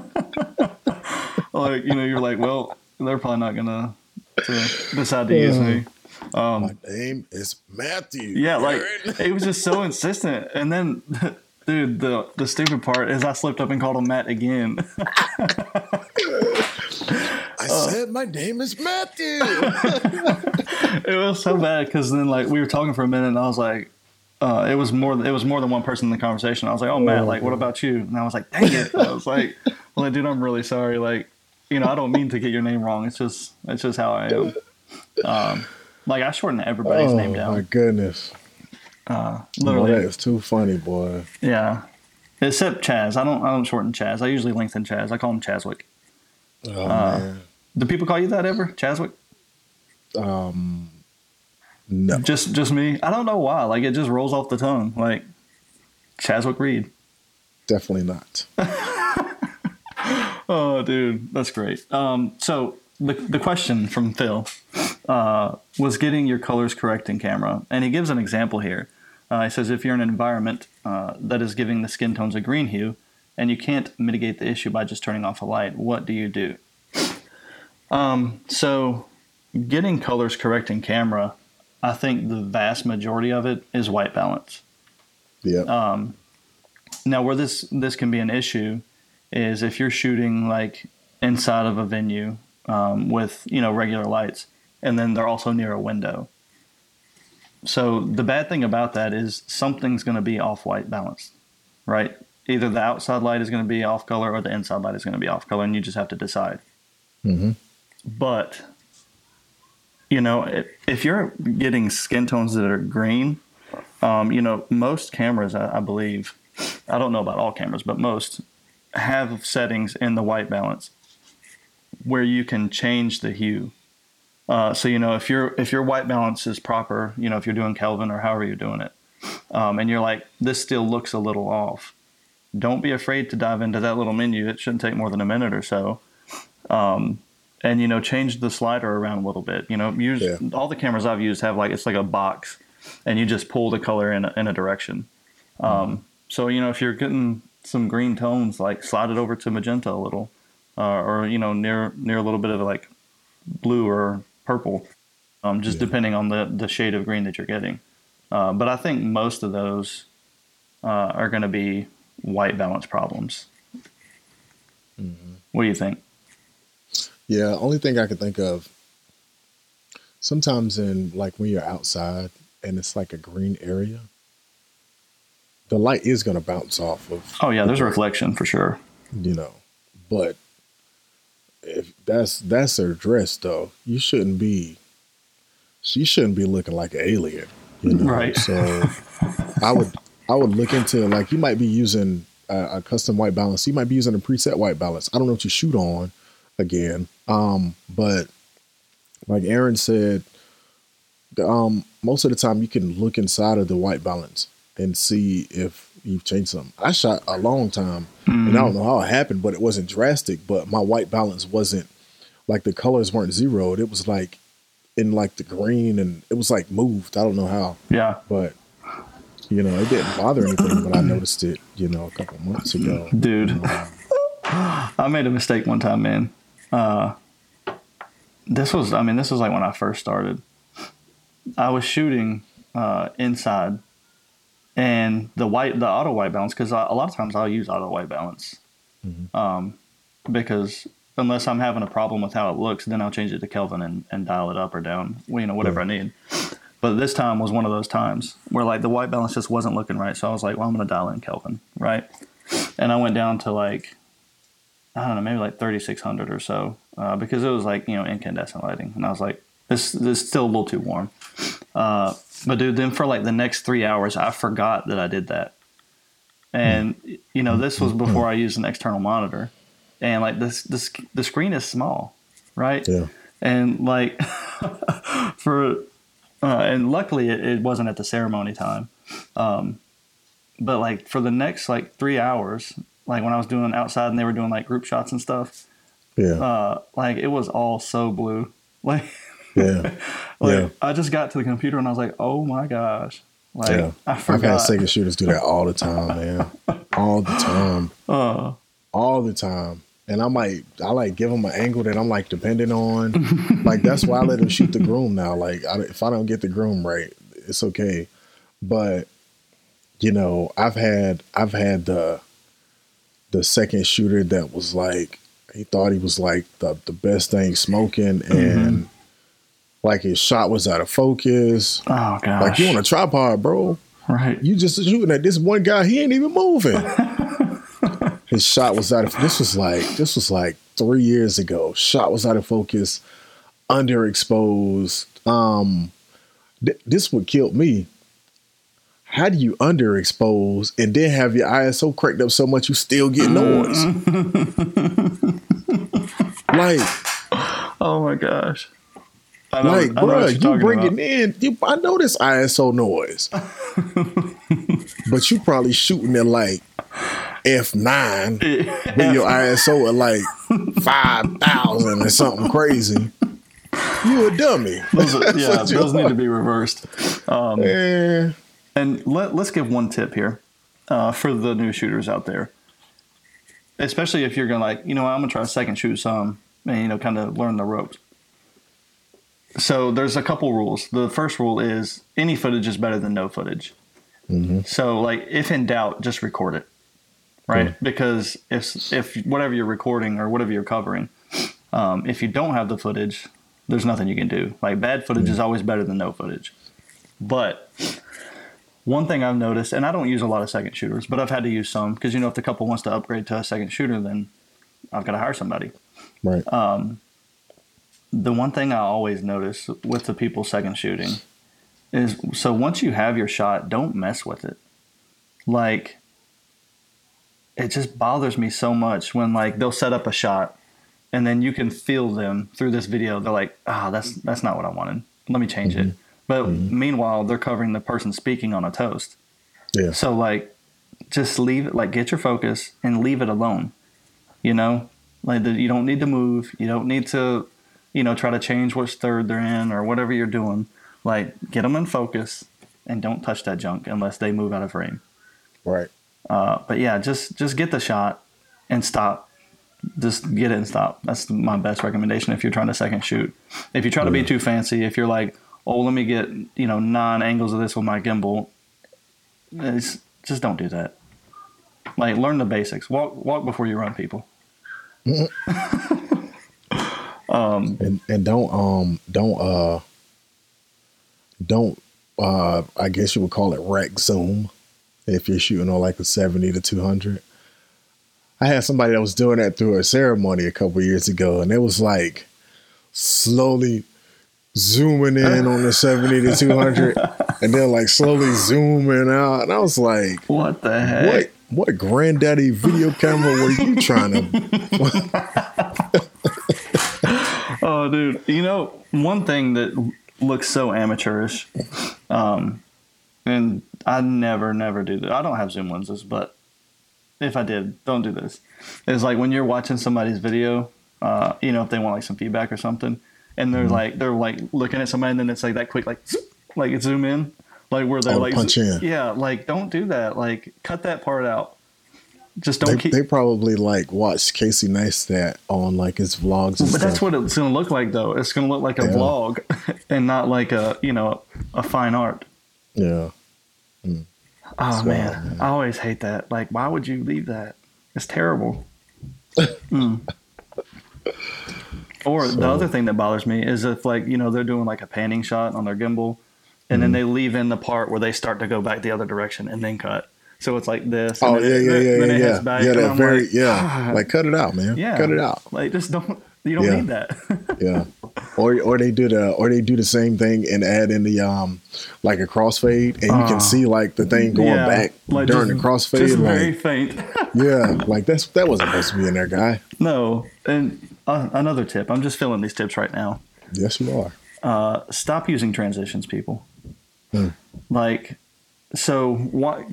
like you know you're like well they're probably not gonna decide to use me um, My name is Matthew. yeah, like it was just so insistent. And then, dude, the the stupid part is I slipped up and called him Matt again. I uh, said my name is Matthew. it was so bad because then like we were talking for a minute and I was like, uh, it was more it was more than one person in the conversation. I was like, oh Matt, like what about you? And I was like, dang it. I was like, well, dude, I'm really sorry. Like, you know, I don't mean to get your name wrong. It's just it's just how I am. Um, like I shorten everybody's oh name down. Oh my goodness. Uh, Oh, literally, that is too funny, boy. yeah. Except Chaz. I don't I don't shorten Chaz. I usually lengthen Chaz. I call him Chazwick. Oh Uh, man. Do people call you that ever, Chazwick? Um no. Just just me? I don't know why. Like it just rolls off the tongue. Like Chazwick Reed. Definitely not. Oh, dude, that's great. Um, so the the question from Phil uh, was getting your colors correct in camera, and he gives an example here. Uh, he says if you're in an environment uh, that is giving the skin tones a green hue, and you can't mitigate the issue by just turning off a light, what do you do? Um, so getting colors correct in camera, I think the vast majority of it is white balance. Yeah. Um, now, where this this can be an issue is if you're shooting like inside of a venue um, with you know regular lights, and then they're also near a window. So the bad thing about that is something's going to be off white balance, right? Either the outside light is going to be off color or the inside light is going to be off color, and you just have to decide. Mm-hmm. But you know, if, you're getting skin tones that are green, um, you know, most cameras, I, I believe, I don't know about all cameras, but most have settings in the white balance where you can change the hue. Uh, so you know if your if your white balance is proper, you know if you're doing Kelvin or however you're doing it, um, and you're like this still looks a little off, don't be afraid to dive into that little menu. It shouldn't take more than a minute or so, um, and you know change the slider around a little bit. You know use Yeah. all the cameras I've used have like it's like a box, and you just pull the color in a, in a direction. Um, so you know if you're getting some green tones, like slide it over to magenta a little, uh, or you know near near a little bit of like blue or purple, um, just Yeah. depending on the the shade of green that you're getting. Uh, but I think most of those uh, are going to be white balance problems. What do you think? Yeah, only thing I can think of sometimes in like when you're outside and it's like a green area, the light is going to bounce off of, Oh yeah, there's a reflection for sure. you know, but if that's that's her dress though, you shouldn't be she shouldn't be looking like an alien, you know. Right. So I would I would look into like you might be using a, a custom white balance. You might be using a preset white balance. I don't know what you shoot on again. Um, but like Aaron said, um, most of the time you can look inside of the white balance and see if you've changed something. I shot a long time and I don't know how it happened, but it wasn't drastic. But my white balance wasn't like the colors weren't zeroed. It was like in like the green and it was like moved. I don't know how, Yeah, but you know, it didn't bother anything. But I noticed it, you know, a couple months ago. dude. I made a mistake one time, man. Uh, this was, I mean, this was like when I first started. I was shooting uh, inside, and the white, the auto white balance, because a lot of times I'll use auto white balance, um, because unless I'm having a problem with how it looks, then I'll change it to Kelvin and, and dial it up or down, you know, whatever I need. But this time was one of those times where like the white balance just wasn't looking right, so I was like, well, I'm gonna dial in Kelvin, right? And I went down to like I don't know, maybe like 3600 or so, uh, because it was like, you know, incandescent lighting. And I was like, this, this is still a little too warm. Uh, but dude, then for like the next three hours, I forgot that I did that. And, you know, this was before I used an external monitor. And like this, this, the screen is small, right? Yeah. And like for, uh, and luckily it, it wasn't at the ceremony time. Um, but like for the next like three hours, like when I was doing outside and they were doing like group shots and stuff, Yeah. uh, like it was all so blue. Like, yeah. like Yeah. I just got to the computer and I was like, oh my gosh, like yeah. I forgot. I've had second shooters do that all the time, man. All the time. Uh, all the time. And I might, I like give them an angle that I'm like dependent on. like that's why I let them shoot the groom now. Like I, if I don't get the groom right, it's okay. But you know, I've had, I've had the, the second shooter that was like, he thought he was like the the best thing smoking, and like his shot was out of focus. oh gosh, Like you on a tripod, bro. right? You just shooting at this one guy. He ain't even moving. His shot was out of. This was like this was like three years ago. Shot was out of focus, underexposed. Um, th- this would kill me. How do you underexpose and then have your ISO cranked up so much you still get noise? like, Oh my gosh. I know, like, I know what bruh, you're you talking bringing about. in. You, I know this ISO noise, but you probably shooting at like F nine with your ISO at like five thousand or something crazy. You a dummy. Those are- yeah, those need to be reversed. Um, Eh, And let, let's give one tip here uh, for the new shooters out there, especially if you're gonna like, you know, I'm gonna try to second shoot some and you know, kind of learn the ropes. So there's a couple rules. The first rule is any footage is better than no footage. So like, if in doubt, just record it, right? Yeah. Because if if whatever you're recording or whatever you're covering, um, if you don't have the footage, there's nothing you can do. Like bad footage is always better than no footage. But one thing I've noticed, and I don't use a lot of second shooters, but I've had to use some because you know if the couple wants to upgrade to a second shooter, then I've got to hire somebody. Right. The one thing I always notice with the people second shooting is so once you have your shot, don't mess with it. Like it just bothers me so much when like they'll set up a shot and then you can feel them through this video. They're like, ah, that's that's not what I wanted. Let me change it. But meanwhile, they're covering the person speaking on a toast. yeah. So like, just leave it. Like, get your focus and leave it alone. You know, like the, you don't need to move. You don't need to, you know, try to change which third they're in or whatever you're doing. Like, get them in focus and don't touch that junk unless they move out of frame. Right. Uh, but yeah, just just get the shot and stop. Just get it and stop. That's my best recommendation if you're trying to second shoot. If you try to be too fancy, if you're like, oh, let me get you know nine angles of this with my gimbal, it's, just don't do that. Like learn the basics. Walk walk before you run, people. and and don't um don't uh don't uh I guess you would call it rack zoom if you're shooting on like a 70 to 200. I had somebody that was doing that through a ceremony a couple years ago and it was like slowly zooming in on the 70 to 200 and then like slowly zooming out and I was like What the heck? what what granddaddy video camera were you trying to Oh, dude. You know, one thing that looks so amateurish, um, and I never, never do that. I don't have zoom lenses, but if I did, don't do this. Is like when you're watching somebody's video, uh, you know, if they want like some feedback or something, and they're like they're like looking at somebody, and then it's like that quick, like like zoom in, like where they're Oh, like punch in. yeah, like don't do that. Like cut that part out. Just don't they, keep. they probably like watched Casey Neistat on like his vlogs and But stuff. that's what it's going to look like, though. It's going to look like a Yeah. vlog, and not like a you know a fine art. yeah. Oh wild, man. man. I always hate that. Like, why would you leave that? It's terrible. Mm. Or the other thing that bothers me is if like you know they're doing like a panning shot on their gimbal, and then Mm-hmm. they leave in the part where they start to go back the other direction and then cut. So it's like this. Oh yeah, then- yeah, yeah, then yeah, yeah. back, yeah, that very like, yeah. Like cut it out, man. yeah, Cut it out. Like just don't. You don't Yeah. need that. Yeah. Or or they do the or they do the same thing and add in the um like a crossfade and you Ah. can see like the thing going Yeah, back like during just- the crossfade. Just very faint. yeah, like that's that wasn't supposed to be in there, guy. No, and uh, another tip. I'm just filling these tips right now. Yes, you are. Uh, stop using transitions, people. Hmm. Like, so what?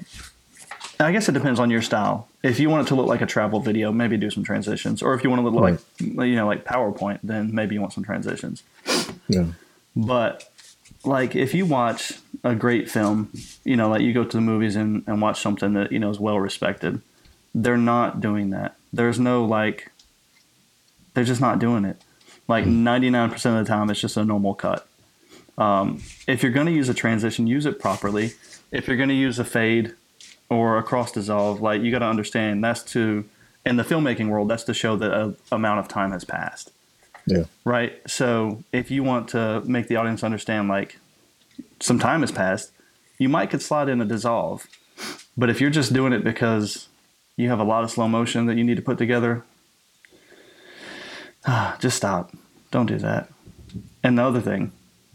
I guess it depends on your style. If you want it to look like a travel video, maybe do some transitions. Or if you want to look like, you know, like PowerPoint, then maybe you want some transitions. Yeah. But like, if you watch a great film, you know, like you go to the movies and, and watch something that you know is well respected, they're not doing that. There's no like, they're just not doing it. Like 99% of the time, it's just a normal cut. Um, if you're going to use a transition, use it properly. If you're going to use a fade or a cross dissolve, like you got to understand that's to, in the filmmaking world, that's to show that a amount of time has passed Yeah. right? So if you want to make the audience understand like some time has passed, you might could slide in a dissolve. But if you're just doing it because you have a lot of slow motion that you need to put together, Ah, just stop. Don't do that. And the other thing,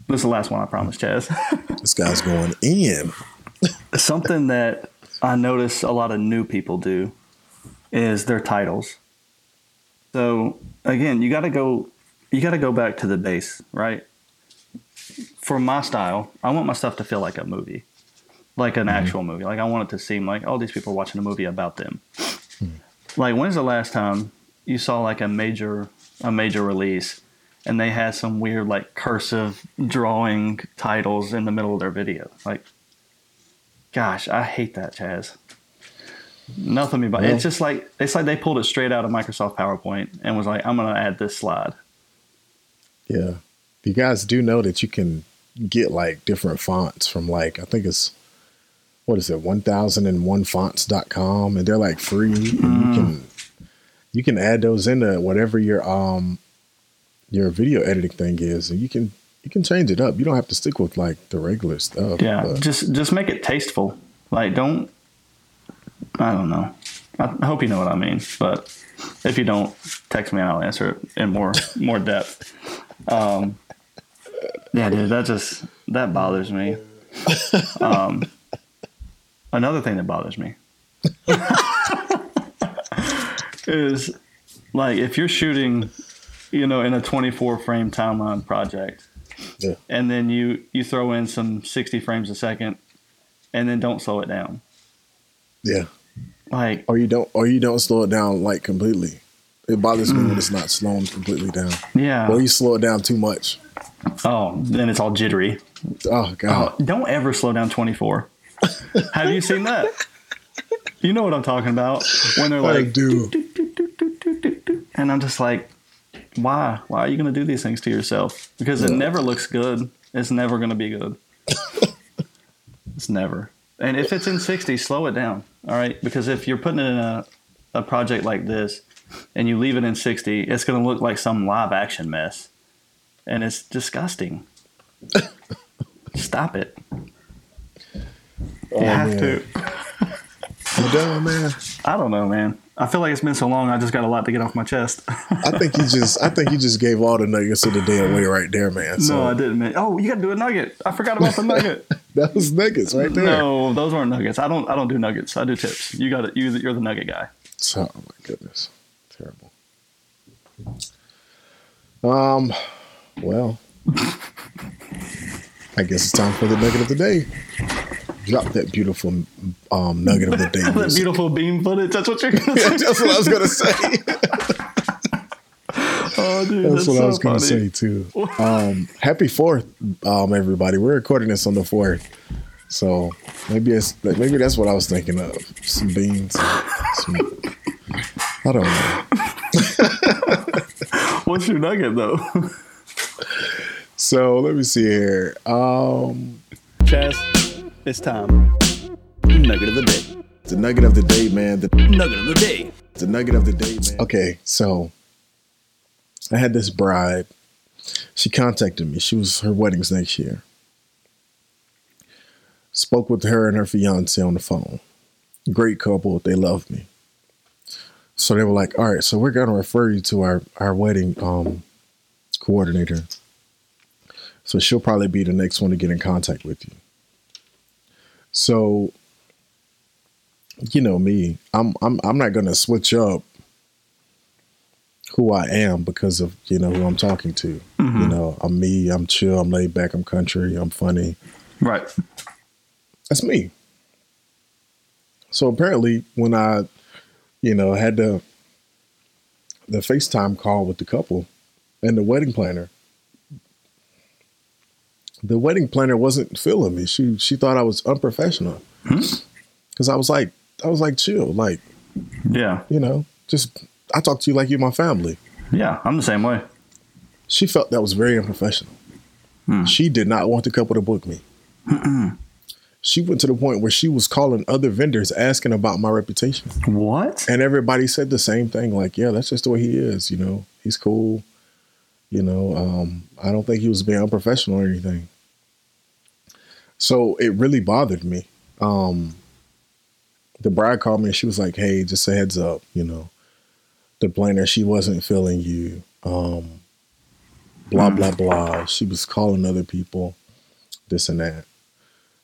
this is the last one I promise, Chaz. This guy's going in. Something that I notice a lot of new people do is their titles. So again, you got to go you got to go back to the base, right? For my style, I want my stuff to feel like a movie. Like an mm-hmm. actual movie. Like I want it to seem like oh these people are watching a movie about them. Hmm. Like when's the last time you saw like a major a major release and they had some weird like cursive drawing titles in the middle of their video? Like Gosh, I hate that, Chaz. Nothing about Well- it's just like it's like they pulled it straight out of Microsoft PowerPoint and was like, I'm gonna add this slide. Yeah. You guys do know that you can get like different fonts from like I think it's what is it, 1001fonts.com and they're like free and you mm-hmm. can you can add those into whatever your um your video editing thing is, and you can you can change it up. You don't have to stick with like the regular stuff. Yeah, but- just just make it tasteful. Like, don't. I don't know. I hope you know what I mean, but if you don't, text me and I'll answer it in more more depth. Um, yeah, dude, that just that bothers me. Um, another thing that bothers me is like if you're shooting, you know, in a 24 frame timeline project, Yeah. and then you you throw in some 60 frames a second, and then don't slow it down. yeah. Like, Or you don't or you don't slow it down like completely. It bothers me when mm. it's not slowing completely down. yeah. Or you slow it down too much. Oh, then it's all jittery. Oh god. Oh, don't ever slow down 24. Have you seen that? You know what I'm talking about when they're I like, do. And I'm just like, why? Why are you going to do these things to yourself? Because it never looks good. It's never going to be good. it's never. And if it's in 60, slow it down. All right. Because if you're putting it in a, a project like this and you leave it in 60, it's going to look like some live action mess. And it's disgusting. Stop it. Oh, You have man. to. Done, man. I don't know, man. I feel like it's been so long. I just got a lot to get off my chest. I think you just I think you just gave all the nuggets of the day away right there, man. So no, I didn't. Man. Oh, you got to do a nugget. I forgot about the nugget. that was nuggets right there. No, those weren't nuggets. I don't. I don't do nuggets. I do tips. You got it. You, you're the nugget guy. So, oh my goodness. Terrible. Um well I guess it's time for the nugget of the day. Drop that beautiful um, nugget of the day. that beautiful beam footage. That's what you're gonna say. that's what I was gonna say. Oh, dude, That's, that's, what so I was gonna say too. Um, happy Fourth, um, everybody. We're recording this on the fourth, so maybe it's maybe that's what I was thinking of. Some beans. Some, I don't know. What's your nugget though? So let me see here. Um, Chaz, it's time. Nugget of the day. the nugget of the day, man. The, Nugget of the day. the nugget of the day, man. Okay, so I had this bride. She contacted me. She was her wedding's next year. Spoke with her and her fiance on the phone. Great couple. They love me. So they were like, "All right, so we're gonna refer you to our our wedding um, coordinator. So she'll probably be the next one to get in contact with you." So you know me. I'm I'm I'm not gonna switch up who I am because of you know who I'm talking to. You mm-hmm. know, I'm me. I'm chill. I'm laid back. I'm country. I'm funny. Right. That's me. So apparently, when I, you know, had the the FaceTime call with the couple and the wedding planner, the wedding planner wasn't feeling me. She she thought I was unprofessional because I was like I was like chill, like Yeah. you know, just I talk to you like you're my family. Yeah. I'm the same way. She felt that was very unprofessional. She did not want the couple to book me. She went to the point where she was calling other vendors asking about my reputation. What? And everybody said the same thing like, yeah, that's just the way he is. You know, he's cool. You know, um, I don't think he was being unprofessional or anything. So it really bothered me. Um, the bride called me and she was like, hey, just a heads up, you know, the planner, she wasn't feeling you. Um, blah, blah, blah. She was calling other people, this and that.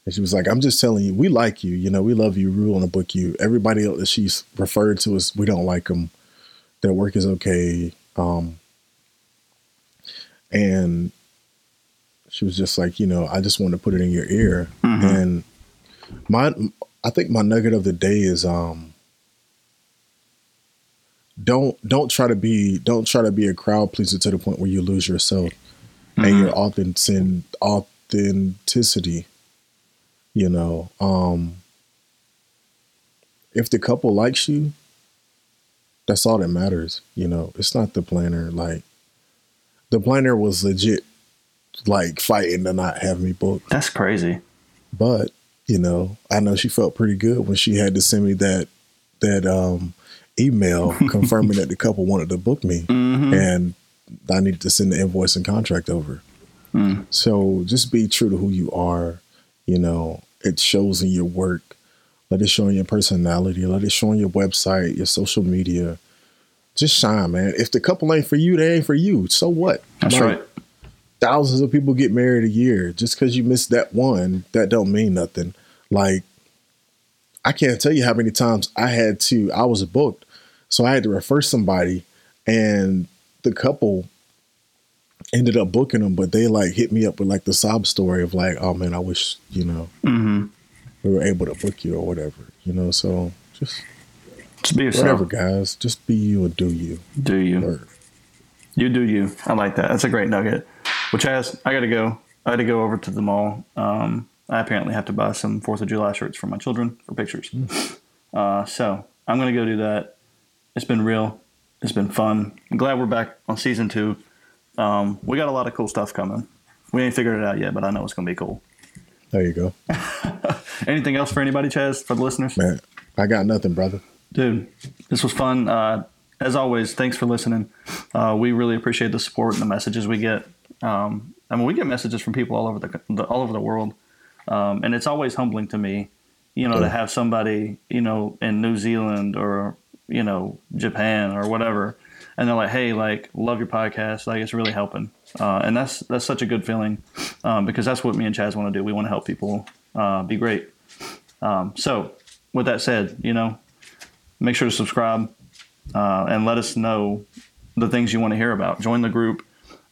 And she was like, I'm just telling you, we like you. You know, we love you. We want to book you. Everybody else that she's referred to us, we don't like them. Their work is okay. Um, and she was just like, you know, I just want to put it in your ear. And my, I think my nugget of the day is, um, don't don't try to be don't try to be a crowd pleaser to the point where you lose yourself and your authentic authenticity you know um if the couple likes you that's all that matters you know it's not the planner like the planner was legit like fighting to not have me booked That's crazy. but you know i know she felt pretty good when she had to send me that that um email confirming that the couple wanted to book me Mm-hmm. and I needed to send the invoice and contract over. So just be true to who you are. You know, it shows in your work. Let it show in your personality. Let it show on your website, your social media. Just shine, man. If the couple ain't for you, they ain't for you. So what? That's Like, right. Thousands of people get married a year just because you missed that one that don't mean nothing like i can't tell you how many times i had to i was booked so i had to refer somebody and the couple ended up booking them but they like hit me up with like the sob story of like oh man i wish you know Mm-hmm. we were able to book you or whatever you know so just Just be yourself. whatever guys just be you and do you Do you? Or- You do you. I like that. That's a great nugget. Well, Chaz, I got to go. I had to go over to the mall. Um, I apparently have to buy some Fourth of July shirts for my children for pictures. Uh, so I'm gonna go do that. It's been real. It's been fun. I'm glad we're back on season two. Um, we got a lot of cool stuff coming. We ain't figured it out yet, but I know it's gonna be cool. there you go Anything else for anybody, Chaz, for the listeners? man i got nothing brother Dude, this was fun. Uh, as always, thanks for listening. Uh, we really appreciate the support and the messages we get. Um, I mean, we get messages from people all over the, the all over the world, um, and it's always humbling to me, you know, to have somebody, you know, in New Zealand or you know Japan or whatever, and they're like, "Hey, like, love your podcast. Like, it's really helping." Uh, and that's that's such a good feeling um, because that's what me and Chaz want to do. We want to help people uh, be great. Um, so, with that said, you know, make sure to subscribe uh, and let us know the things you want to hear about. Join the group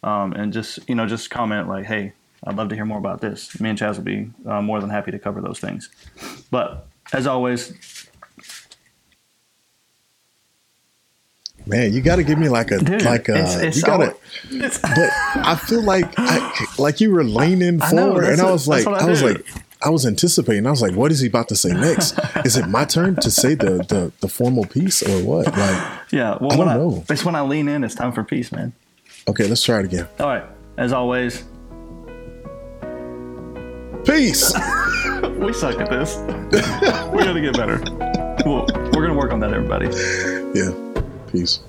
um, and just you know just comment like, "Hey, I'd love to hear more about this." Me and Chaz will be uh, more than happy to cover those things. But as always, man you got to give me like a dude, like a it's, it's you gotta it's- but I feel like I, like you were leaning I know, forward, that's and I was like, I I, was like, I was anticipating. I was like, what is he about to say next? is it my turn to say the the, the formal piece or what? Like, yeah. Well, I don't I, know. it's when I lean in. It's time for peace, man. Okay, let's try it again. All right. As always, Peace. we suck at this. we got to get better. Well, we're gonna work on that, everybody. yeah, peace.